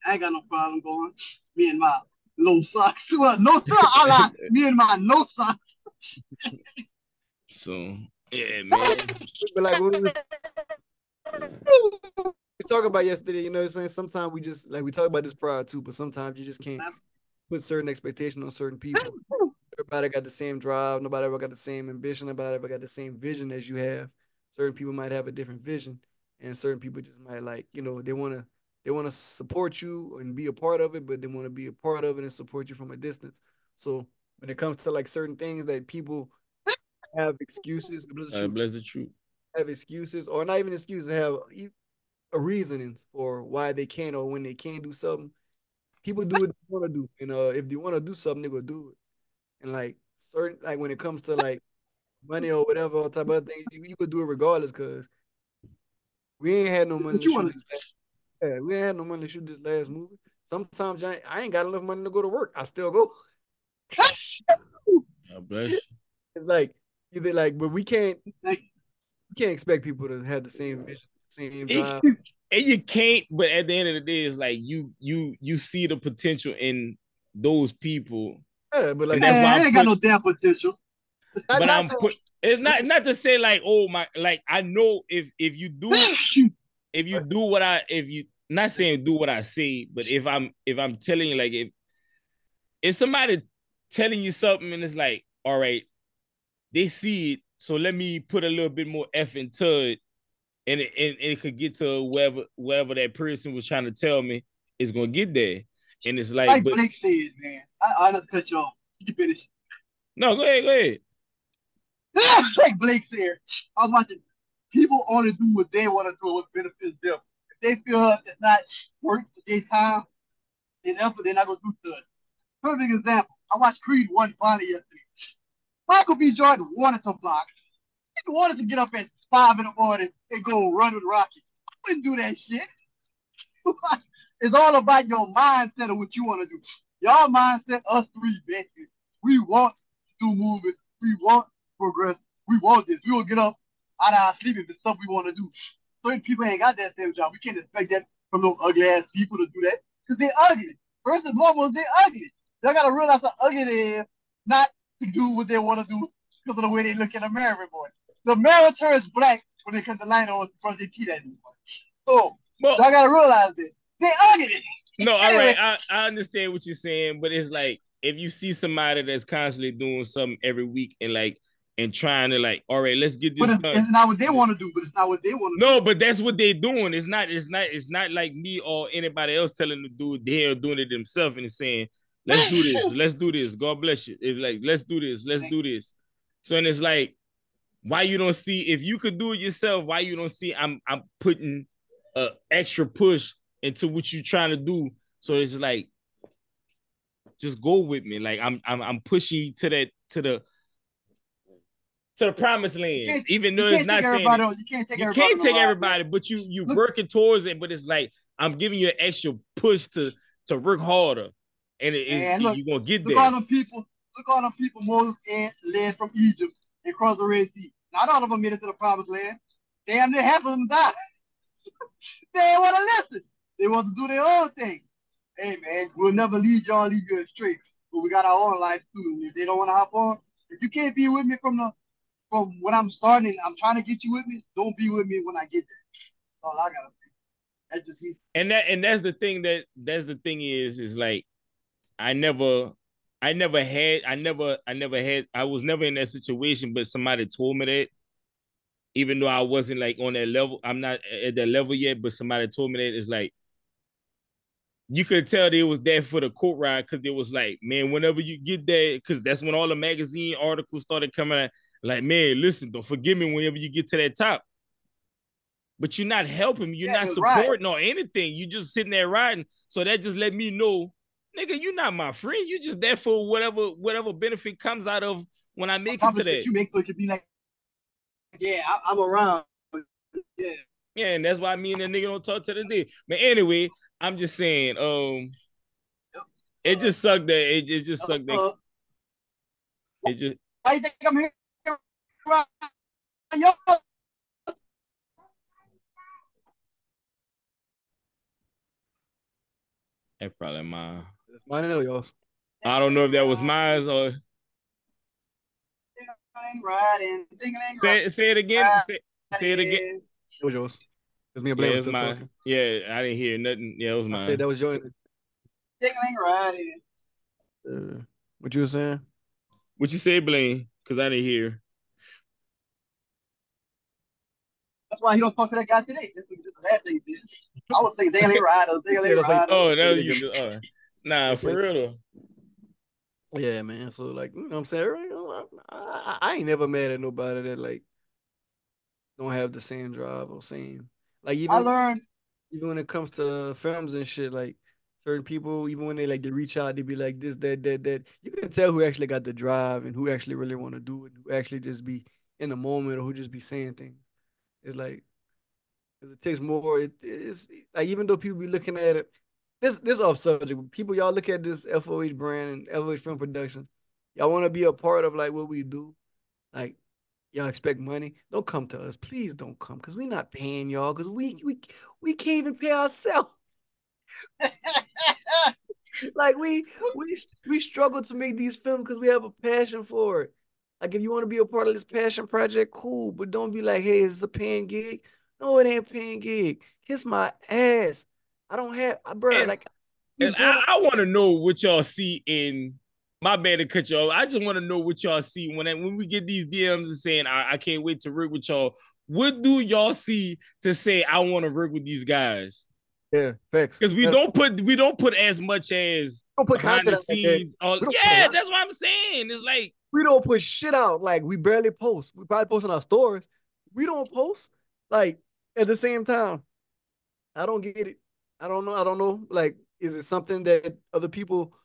I ain't got no problem going. Me and my low socks. *laughs* Well, no socks. I lied. Me and my no socks. so yeah, man. But like when we was we talking about yesterday, you know what I'm saying? Sometimes we just like we talk about this prior too, but sometimes you just can't put certain expectations on certain people. Everybody got the same drive, nobody ever got the same ambition, nobody ever got the same vision as you have. Certain people might have a different vision, and certain people just might like, you know, they wanna they wanna support you and be a part of it, but they want to be a part of it and support you from a distance. So when it comes to like certain things that people have excuses, bless the truth, bless the truth. have excuses or not even excuses, have a reasonings for why they can't or when they can't do something. People do what they want to do, and uh, if they want to do something, they go do it. And like certain, like when it comes to like money or whatever or type of thing, you, you could do it regardless, cause we ain't had no money. To shoot this last, yeah, we ain't had no money to shoot this last movie. Sometimes I ain't, I ain't got enough money to go to work. I still go. God bless you. *laughs* it's like either like, but we can't Thank we can't expect people to have the same vision, same It- drive. And you can't, but at the end of the day, it's like you you you see the potential in those people. Yeah, but like that's Man, why I I'm ain't got no damn potential. *laughs* But not I'm put. It's not not to say like oh my like I know if if you do if you do what I if you not saying do what I say, but if I'm if I'm telling you like if if somebody telling you something and it's like, all right, they see it, so let me put a little bit more effort into it, and it, and, and it could get to wherever wherever that person was trying to tell me is gonna get there. And it's like, Like but Blake said, man. I, I just cut you off. You can finish. no, go ahead, go ahead. *laughs* like Blake said, I was watching. People only do what they want to do, what benefits them. If they feel like it's not worth their time and effort, they're not gonna do good. Perfect example. I watched Creed one finally yesterday. Michael B. Jordan wanted to box. He wanted to get up at five in the morning and go run with Rocky. I Wouldn't do that shit. *laughs* it's all about your mindset of what you want to do. Y'all mindset, us three, basically. We want to do movies. We want progress. We want this. We will get up out of our sleep if it's something we want to do. Certain people ain't got that same job. We can't expect that from those ugly ass people to do that because they're ugly. First and foremost, they're ugly. They gotta realize how ugly they are, not to do what they want to do because of the way they look in a mirror every morning. The mirror turns black when they cut the line on brush their teeth me. So Well, y'all gotta realize this. They ugly. No, all right, I, I understand what you're saying, but it's like if you see somebody that's constantly doing something every week and like and trying to like, all right, let's get this But it's, done. it's not what they want to do, but it's not what they want to do. No, but that's what they're doing. It's not. It's not. It's not like me or anybody else telling do it. They're doing it themselves and saying, "Let's do this. *laughs* Let's do this. God bless you." It's like, "Let's do this. Let's do this." So and it's like, why you don't see if you could do it yourself? Why you don't see? I'm I'm putting a extra push into what you're trying to do. So it's like, just go with me. Like I'm I'm I'm pushing you to that to the to the promised land. Even though it's can't saying. You can't take you everybody. can't take everybody, but you you Look- working towards it. But it's like I'm giving you an extra push to to work harder, and it, Man, look, you're gonna get Look all there. them people. Look all the people Moses and led from Egypt and crossed the Red Sea. Not all of them made it to the promised land. Damn, near half of them died. *laughs* they ain't want to listen. They want to do their own thing. Hey man, we'll never lead y'all, leave you astray. But we got our own life too. And if they don't want to hop on, if you can't be with me from the from when I'm starting, I'm trying to get you with me. Don't be with me when I get there. All I gotta say. That's just me. And that and that's the thing that that's the thing is is like I never I never had I never I never had I was never in that situation, but somebody told me that. Even though I wasn't like on that level, I'm not at that level yet, but somebody told me that it's like you could tell they was there for the court ride because it was like, man, whenever you get there, because that's when all the magazine articles started coming out. Like, man, listen, don't forgive me whenever you get to that top. But you're not helping me. You're Yeah, not you're right. supporting or anything. You just sitting there riding. So that just let me know, nigga, you're not my friend. You just there for whatever whatever benefit comes out of when I make it to that. you make so it could be like, yeah, I, I'm around. Yeah. Yeah, and that's why me and that nigga don't talk to the day. But anyway, I'm just saying, um, it just sucked that it, it just sucked that Uh, it just why you think I'm here? around that probably mine. That's mine and yours. I don't know if that was mine or Ding-a-ling, riding, ding-a-ling, say say it again. Say, say it again. It was yours. Because me and Yeah, Blaine it was was still mine. talking. Yeah, I didn't hear nothing. Yeah, it was mine. I said that was your. Ding-a-ling. Uh, what you were saying? What you say, Blaine? Because I didn't hear. That's why he don't talk to that guy today. This is the last thing he did. I was saying ding-a-ling, riding, He said like- Oh, that was you. Just, oh. Nah, for real though. Yeah, man. So like, you know what I'm saying? You know, I, I, I ain't never mad at nobody that like don't have the same drive or same like I even learned even when it comes to films and shit, like certain people, even when they like they reach out, they be like this, that, that, that. You can tell who actually got the drive and who actually really want to do it, who actually just be in the moment or who just be saying things. It's like, cause it takes more. It, it's like even though people be looking at it, this this off subject. People y'all look at this FOH brand and FOH film production. Y'all want to be a part of like what we do, like y'all expect money. Don't come to us, please. Don't come, cause we not paying y'all, cause we we we can't even pay ourselves. *laughs* Like we we we struggle to make these films because we have a passion for it. Like if you want to be a part of this passion project, cool. But don't be like, hey, is this a paying gig? No, it ain't paying gig. Kiss my ass. I don't have, I bro. And- like, And I, I want to know what y'all see in my bad to cut y'all. I just want to know what y'all see when I, when we get these DMs and saying I, I can't wait to work with y'all. What do y'all see to say I want to work with these guys? yeah, facts. Because we Yeah, don't put we don't put as much as don't put the content like that. scenes. Yeah, that's what I'm saying. It's like We don't put shit out. Like we barely post. We probably post on our stories. We don't post. Like at the same time, I don't get it. I don't know. I don't know. Like, is it something that other people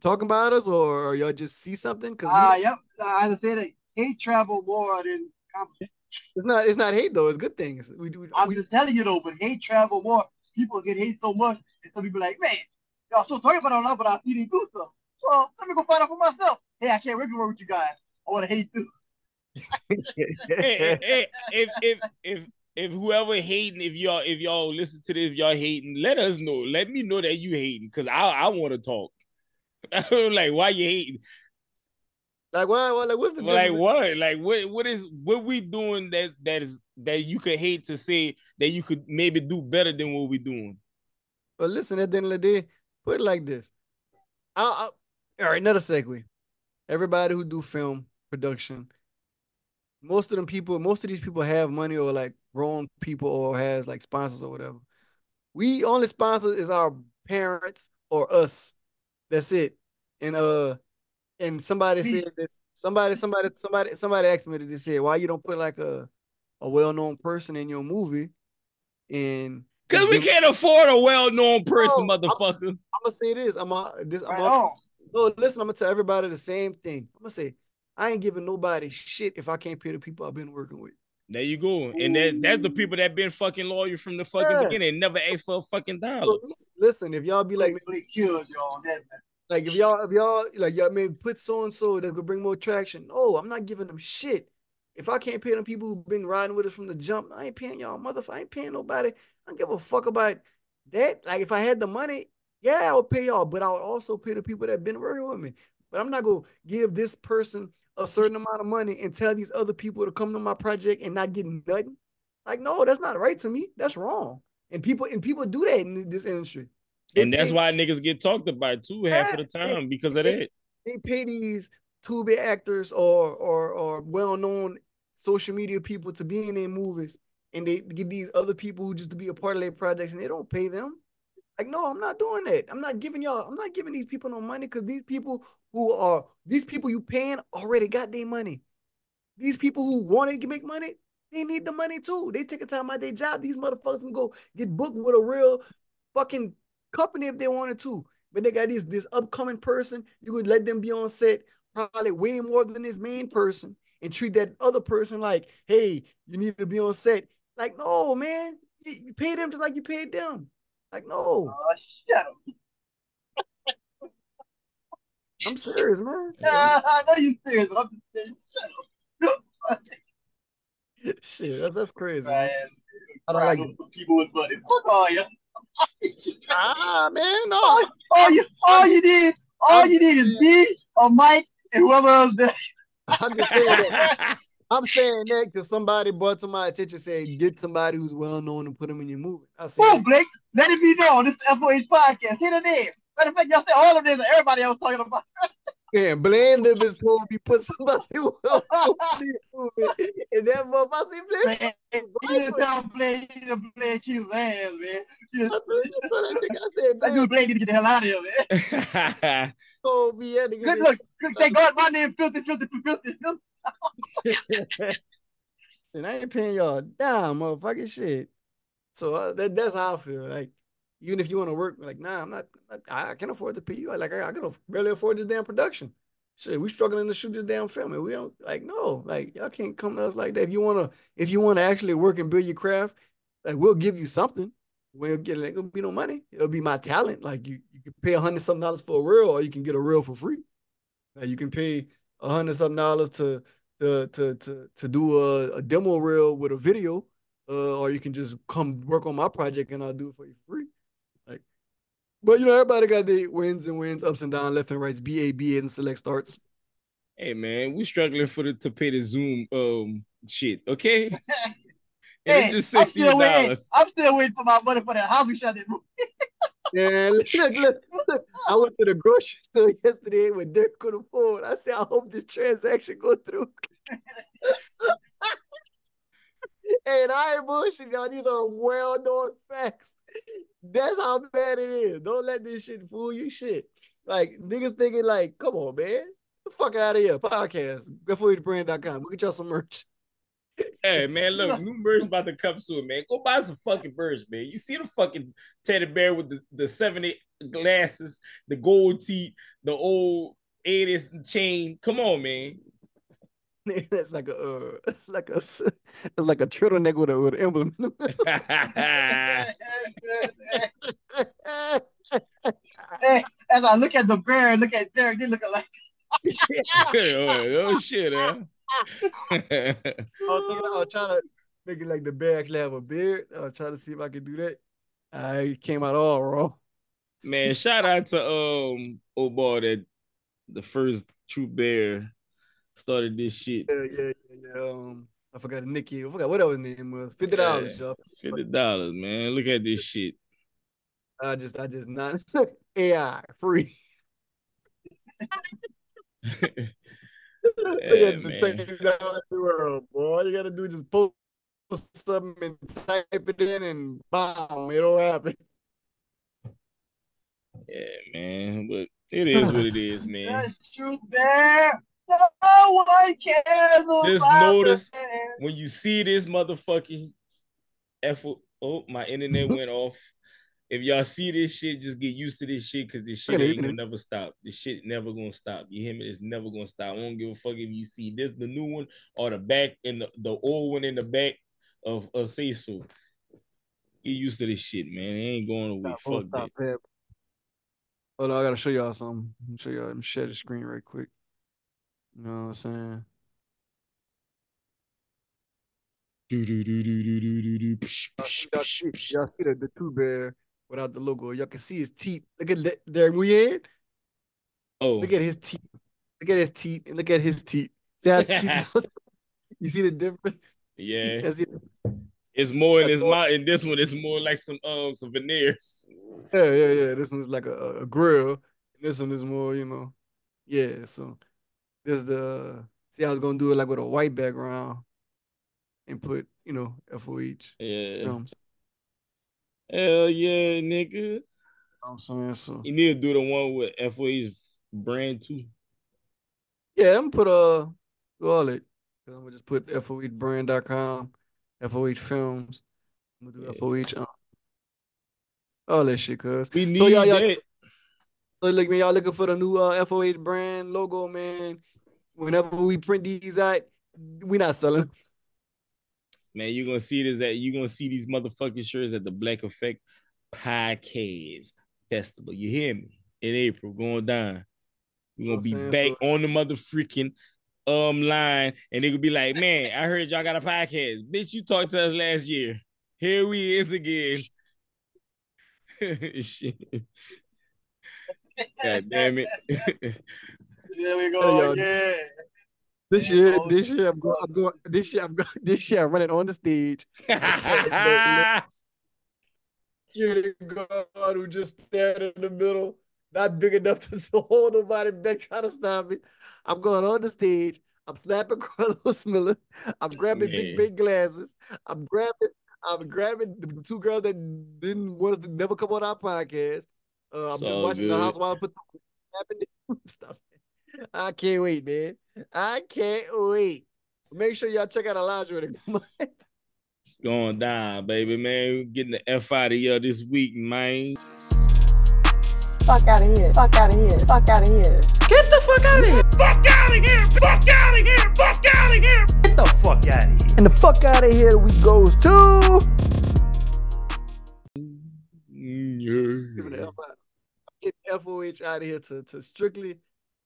talking about us or y'all just see something? Because Ah, yep. I just said it. Hate travel more than competition. it's not. It's not hate though. It's good things. We do. I'm we, just telling you though, but hate travel more. People get hate so much, and some people like, man, y'all still talking about it online, but I see they do stuff. Well, let me go find out for myself. Hey, I can't work with you guys. I want to hate too. *laughs* hey, hey, hey, if if if if whoever hating, if y'all if y'all listen to this, if y'all hating, let us know. Let me know that you hating, cause I I want to talk. *laughs* like why you hating? like why? why- Like what's the Like what? Like what? What is what we doing that that is that you could hate to say that you could maybe do better than what we doing? But listen, at the end of the day, put it like this. I'll, I'll, all right, another segue. Everybody who do film production, most of them people, most of these people have money or like grown people or has like sponsors or whatever. We only sponsor is our parents or us. That's it. And uh, and somebody Me. said this. Somebody, somebody, somebody, somebody asked me to this here. Why you don't put like a a well known person in your movie? And Cause we can't afford a well-known person, No, I'm- motherfucker. I'm gonna say this. I'm a, this. I'm Right a, no, listen. I'm gonna tell everybody the same thing. I'm gonna say I ain't giving nobody shit if I can't pay the people I've been working with. There you go. And that, that's the people that been fucking loyal from the fucking Yeah. beginning. Never asked for a fucking So, dollar. listen, listen, if y'all be like, Like, Blake killed y'all on that. Man. like if y'all, if y'all like y'all may put so and so that could bring more traction. Oh, I'm not giving them shit. If I can't pay them people who've been riding with us from the jump, I ain't paying y'all, motherfucker. I ain't paying nobody. I don't give a fuck about that. Like if I had the money, yeah, I would pay y'all, but I would also pay the people that been working with me. But I'm not gonna give this person a certain amount of money and tell these other people to come to my project and not get nothing? Like, no, that's not right to me. That's wrong. And people and people do that in this industry. They and that's pay, why niggas get talked about too half of the time they, because of they, that. They pay these tube actors or or or well-known social media people to be in their movies and they get these other people who just to be a part of their projects and they don't pay them. Like, no, I'm not doing that. I'm not giving y'all, I'm not giving these people no money because these people who are these people you paying already got their money. These people who want to make money, they need the money too. They take a time out of their job. These motherfuckers can go get booked with a real fucking company if they wanted to. But they got this this upcoming person. You could let them be on set probably way more than this main person and treat that other person like, hey, you need to be on set. Like, no, man, you, you pay them just like you paid them. Like, no. Oh, shut up. I'm serious, man. Nah, *laughs* I know you're serious, but I'm just saying, shut up. *laughs* Shit, that's, that's crazy. Man, I don't like it. people with money. Fuck all you. *laughs* ah, man, no. All, all you, all you did, all I'm, you did is me or Mike and whoever else there. I'm just saying that. I'm saying that because somebody brought to my attention, said get somebody who's well known and put them in your movie. I said, oh, Blake, let it be known. This is FOH podcast. Hit the name. Matter of fact, y'all say all of this. Everybody else talking about. Yeah, Blame Livers told me put somebody well known in the movie. And that motherfucker, I said, Blame. You didn't tell Blame to play Q's ass, man. Just, I told, I told that nigga, I said, Blame. That's Blame need to get the hell out of here, man. *laughs* told me, yeah, nigga. Good, look, say, God, my name filthy, filthy, filthy, filthy. *laughs* and I ain't paying y'all down, motherfucking shit. So uh, that, that's how I feel. Like, even if you want to work, like, nah, I'm not, I can't afford to pay you. Like, I, I can barely afford this damn production. Shit, we struggling to shoot this damn film, and we don't like no, like y'all can't come to us like that. If you wanna, if you wanna actually work and build your craft, like we'll give you something. We'll get it. Ain't gonna be no money. It'll be my talent. Like you, you can pay a hundred something dollars for a reel, or you can get a reel for free. Like you can pay a hundred something dollars to to to to to do a, a demo reel with a video, uh, or you can just come work on my project and I'll do it for you free. Like, but you know, everybody got their wins and wins, ups and downs, left and rights, B A B and select starts. Hey man, we struggling for the to pay the Zoom um shit, okay? *laughs* and hey, it's just sixty dollars. I'm still waiting for my money for that house we shot that movie. Yeah, look, look, look. I went to the grocery store yesterday with Dirk on the. I said, I hope this transaction go through. *laughs* and I ain't bullshit, y'all. These are well-known facts. That's how bad it is. Don't let this shit fool you. Shit. Like niggas thinking like, come on, man. fuck out of here. Podcast. GoForYouTheBrand.com. We'll get y'all some merch hey man, look, new merch about to come soon, man. Go buy some fucking merch, man. You see the fucking teddy bear with the, the 70 glasses, the gold teeth, the old 80s chain. Come on, man. *laughs* That's like a uh, it's like a *laughs* it's like a turtleneck with a with an emblem. hey, *laughs* as I look at the bear, look at Derek, they look alike. oh, oh shit, huh? I was thinking I was trying to make it like the bear actually have a beard. I was trying to see if I could do that. I came out all wrong. Man, shout out to um oh boy that the first true bear started this shit. Yeah, yeah, yeah, yeah. Um, I forgot Nikki. I forgot what his name was. Fifty dollars, y'all. Fifty dollars, man. Look at this shit. I just, I just not *laughs* AI free. *laughs* Look at the world, boy. All you gotta do is just post something and type it in, and bam, it'll happen. Yeah, man. But it is what it is, *laughs* man. That's true, man. No one cares. Just notice when you see this motherfucking effort. Oh, my internet went off if y'all see this shit, just get used to this shit because this shit ain't gonna never stop. This shit never gonna stop. You hear me? It's never gonna stop. I don't give a fuck if you see this the new one or the back and the, the old one in the back of a Sayso. Get used to this shit, man. It ain't going away. Stop, fuck stop, that. Pep. Hold on, I gotta show y'all something. Let me show y'all. Let me share the screen right quick. You know what I'm saying? Do do do do do do do do. Y'all see the, the two bear without the logo. Y'all can see his teeth. Look at there we in. Oh, look at his teeth. Look at his teeth and look at his teeth. See how *laughs* you see the difference? Yeah. *laughs* It's more in this mouth, and this one is more like some um some veneers. Yeah, yeah, yeah. This one's like a, a grill. This one is more, you know. Yeah, so this the see I was gonna do it like with a white background and put, you know, FOH Yeah. films. Hell yeah, nigga. You I'm saying? So You need to do the one with FOA's brand too. yeah, I'm gonna put uh do all it. I'm gonna just put FOHbrand.com, FOH films. I'm gonna do Yeah. FOH um, all that shit, cuz. We need So y'all, y'all that. So look, man, y'all looking for the new uh, FOH brand logo, man. Whenever we print these out, we're not selling. Them. Man, you're gonna see this at you're gonna see these motherfucking shirts at the Black Effect Podcast Festival. You hear me? In April, going down. We're gonna be I'm back saying? on the motherfucking um line, and they could be like, Man, I heard y'all got a podcast. Bitch, you talked to us last year. Here we is again. *laughs* Shit. God damn it. *laughs* There we go y'all. again. This year, this year I'm going, I'm going. This year I'm going. *laughs* This year I'm running on the stage. *laughs* Security guard who just stand in the middle, not big enough to *laughs* hold nobody back trying to stop me. I'm going on the stage. I'm slapping Carlos Miller. I'm grabbing Yeah. big big glasses. I'm grabbing. I'm grabbing the two girls that didn't want us to never come on our podcast. Uh, I'm It's just watching good. the housewife put the slapping stuff. I can't wait, man. I can't wait. Make sure y'all check out Elijah when it come. It's going down, baby, man. We getting the F out of here this week, man. Fuck out of here. Fuck out of here. Fuck out of here. Get the fuck out of here! Fuck out of here! Fuck out of here! Fuck out of here! Get the fuck out of here! And the fuck out of here we goes to. Mm, Giving the F out. Get FOH out of here to, to strictly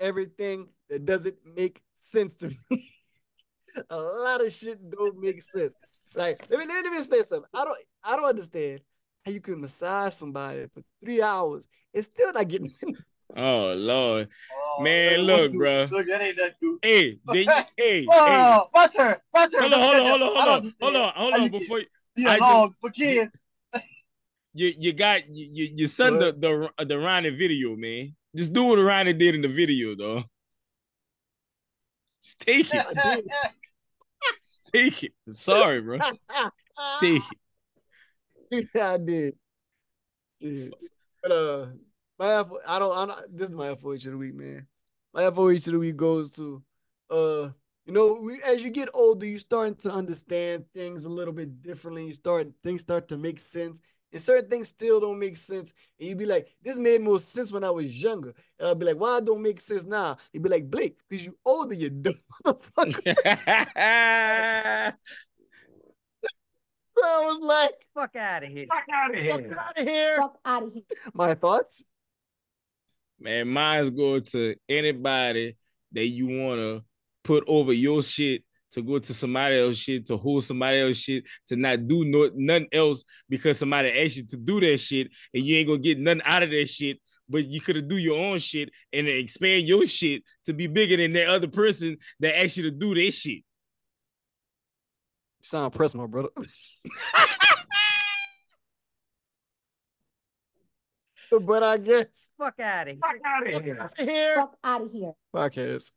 everything that doesn't make sense to me. *laughs* a lot of shit don't make sense. Like, let me let me, let me explain something. I don't I don't understand how you can massage somebody for three hours and still not getting Oh Lord. Oh, Man, look, one dude- bruh. Look, that ain't that dude. Hey, *laughs* then hey, hey. Oh, my turn. My turn. Hold on, hold on, hold on, hold on, hold on, hold on. Before you, Be I alone for kids. you, you got you, you, your son the the the Ronnie video, man. Just do what Ronnie did in the video, though. Just take it. Take it. Sorry, bro. Take it. yeah, I did. But uh, my I don't. I don't. This is my FOH of the week, man. My FOH of the week goes to, uh, you know, we, as you get older, you starting to understand things a little bit differently. You start things start to make sense, and certain things still don't make sense. And you'd be like, this made more sense when I was younger, and I'll be like, why don't make sense now? You'd be like, Blake, because you older, you dumb *laughs* motherfucker. *laughs* so I was like, Fuck out of here! Fuck out of here! Fuck out of here! Fuck out of here. my thoughts. Man, mine's go to anybody that you wanna put over your shit to go to somebody else shit, to hold somebody else shit, to not do no nothing else because somebody asked you to do that shit and you ain't gonna get nothing out of that shit. But you could have do your own shit and expand your shit to be bigger than that other person that asked you to do that shit. You sound pressed, my brother. *laughs* but I guess Fuck out of here! Fuck out of here! Out of here! Fuck out of here. podcast.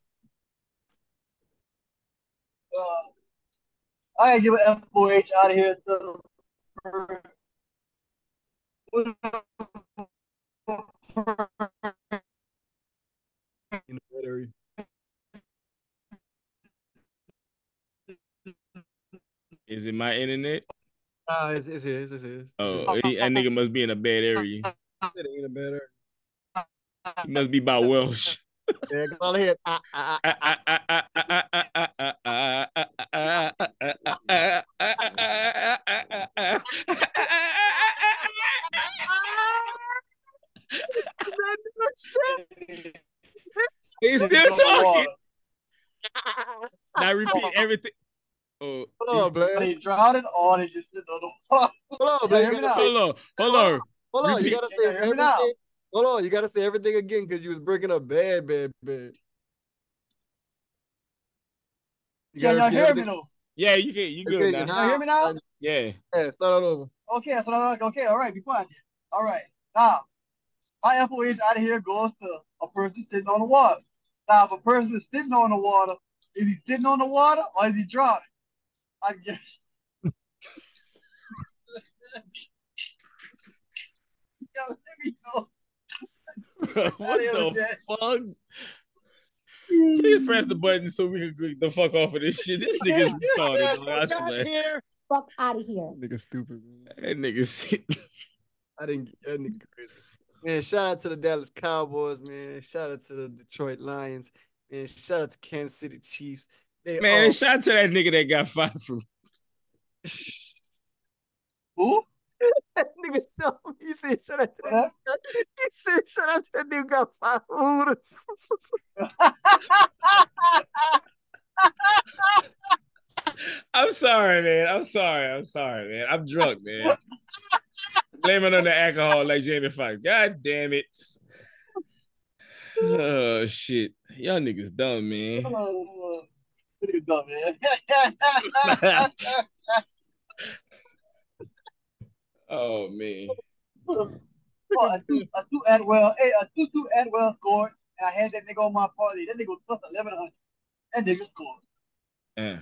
Uh, I gotta give an FOH out of here to In that area. Is it my internet? Ah, it's, it's his. It's his. It's Oh, he- that nigga must be in a bad area. his. It ain't a better. He must be by Welsh. Yeah, go ahead. Ah, ah, ah. He's still talking. Now repeat everything. Oh, Hold on, Blair. They drowned it or they just sitting on the wall. Hold on, Blair. Hear You me gotta now. say, hold on, hold on. hold on. You gotta say hear me now. everything. Hold on. You gotta say everything again because you was breaking up bad, bad, bad. You Can y'all repeat hear me though? Yeah, you can. You good Okay, now? Can y'all hear me now? Yeah. Yeah, start all over. Okay, so I'm okay, all right, be quiet. then. All right. Now, my FOH out of here goes to a person sitting on the water. Now, if a person is sitting on the water, is he sitting on the water or is he drowning? I guess. *laughs* Yo, let me know. *laughs* what the fuck? Please press the button so we can get the fuck off of this shit. This nigga's *laughs* retarded, dog. I swear. Fuck out of here. Nigga stupid, man. That nigga. I didn't get that nigga crazy. Man, shout out to the Dallas Cowboys, man. Shout out to the Detroit Lions. Man, shout out to Kansas City Chiefs. They Man, all shout out to that nigga that got fired from. *laughs* Who? That nigga dumb. He said shout out to What that up? nigga. He said shout out to that nigga got five hooters. I'm sorry, man. I'm sorry. I'm sorry, man. I'm drunk, man. Blame it on the alcohol like Jamie Foxx. God damn it. Oh shit. Y'all niggas dumb, man. Oh, Nigga dumb, man. Oh man. Well, a two, a two Atwell, hey, a Tutu Atwell scored, and I had that nigga on my party. That nigga was plus eleven hundred. That nigga scored. Yeah.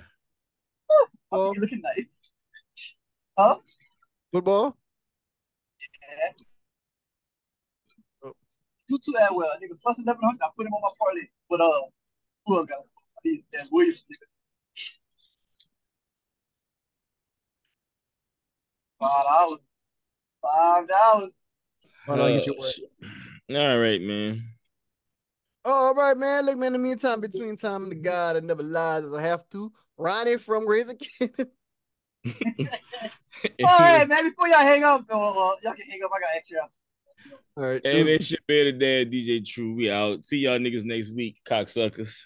Oh, Oh. looking nice. Huh? Football? Yeah. Tutu Atwell, nigga plus eleven hundred. I put him on my party, But uh, who else got? I mean, that Williams nigga. Five dollars. Five dollars. Hold on, get your word. shit. All right, man. Oh, all right, man. Look, man, in the meantime, between time and the God that never lies as I have to. Ronnie from Razor Cannon. *laughs* All right, man. Before y'all hang up, though, uh, y'all can hang up. I got extra. All right. And deuces. it's your better dad, DJ Truth. We out. See y'all niggas next week, cocksuckers.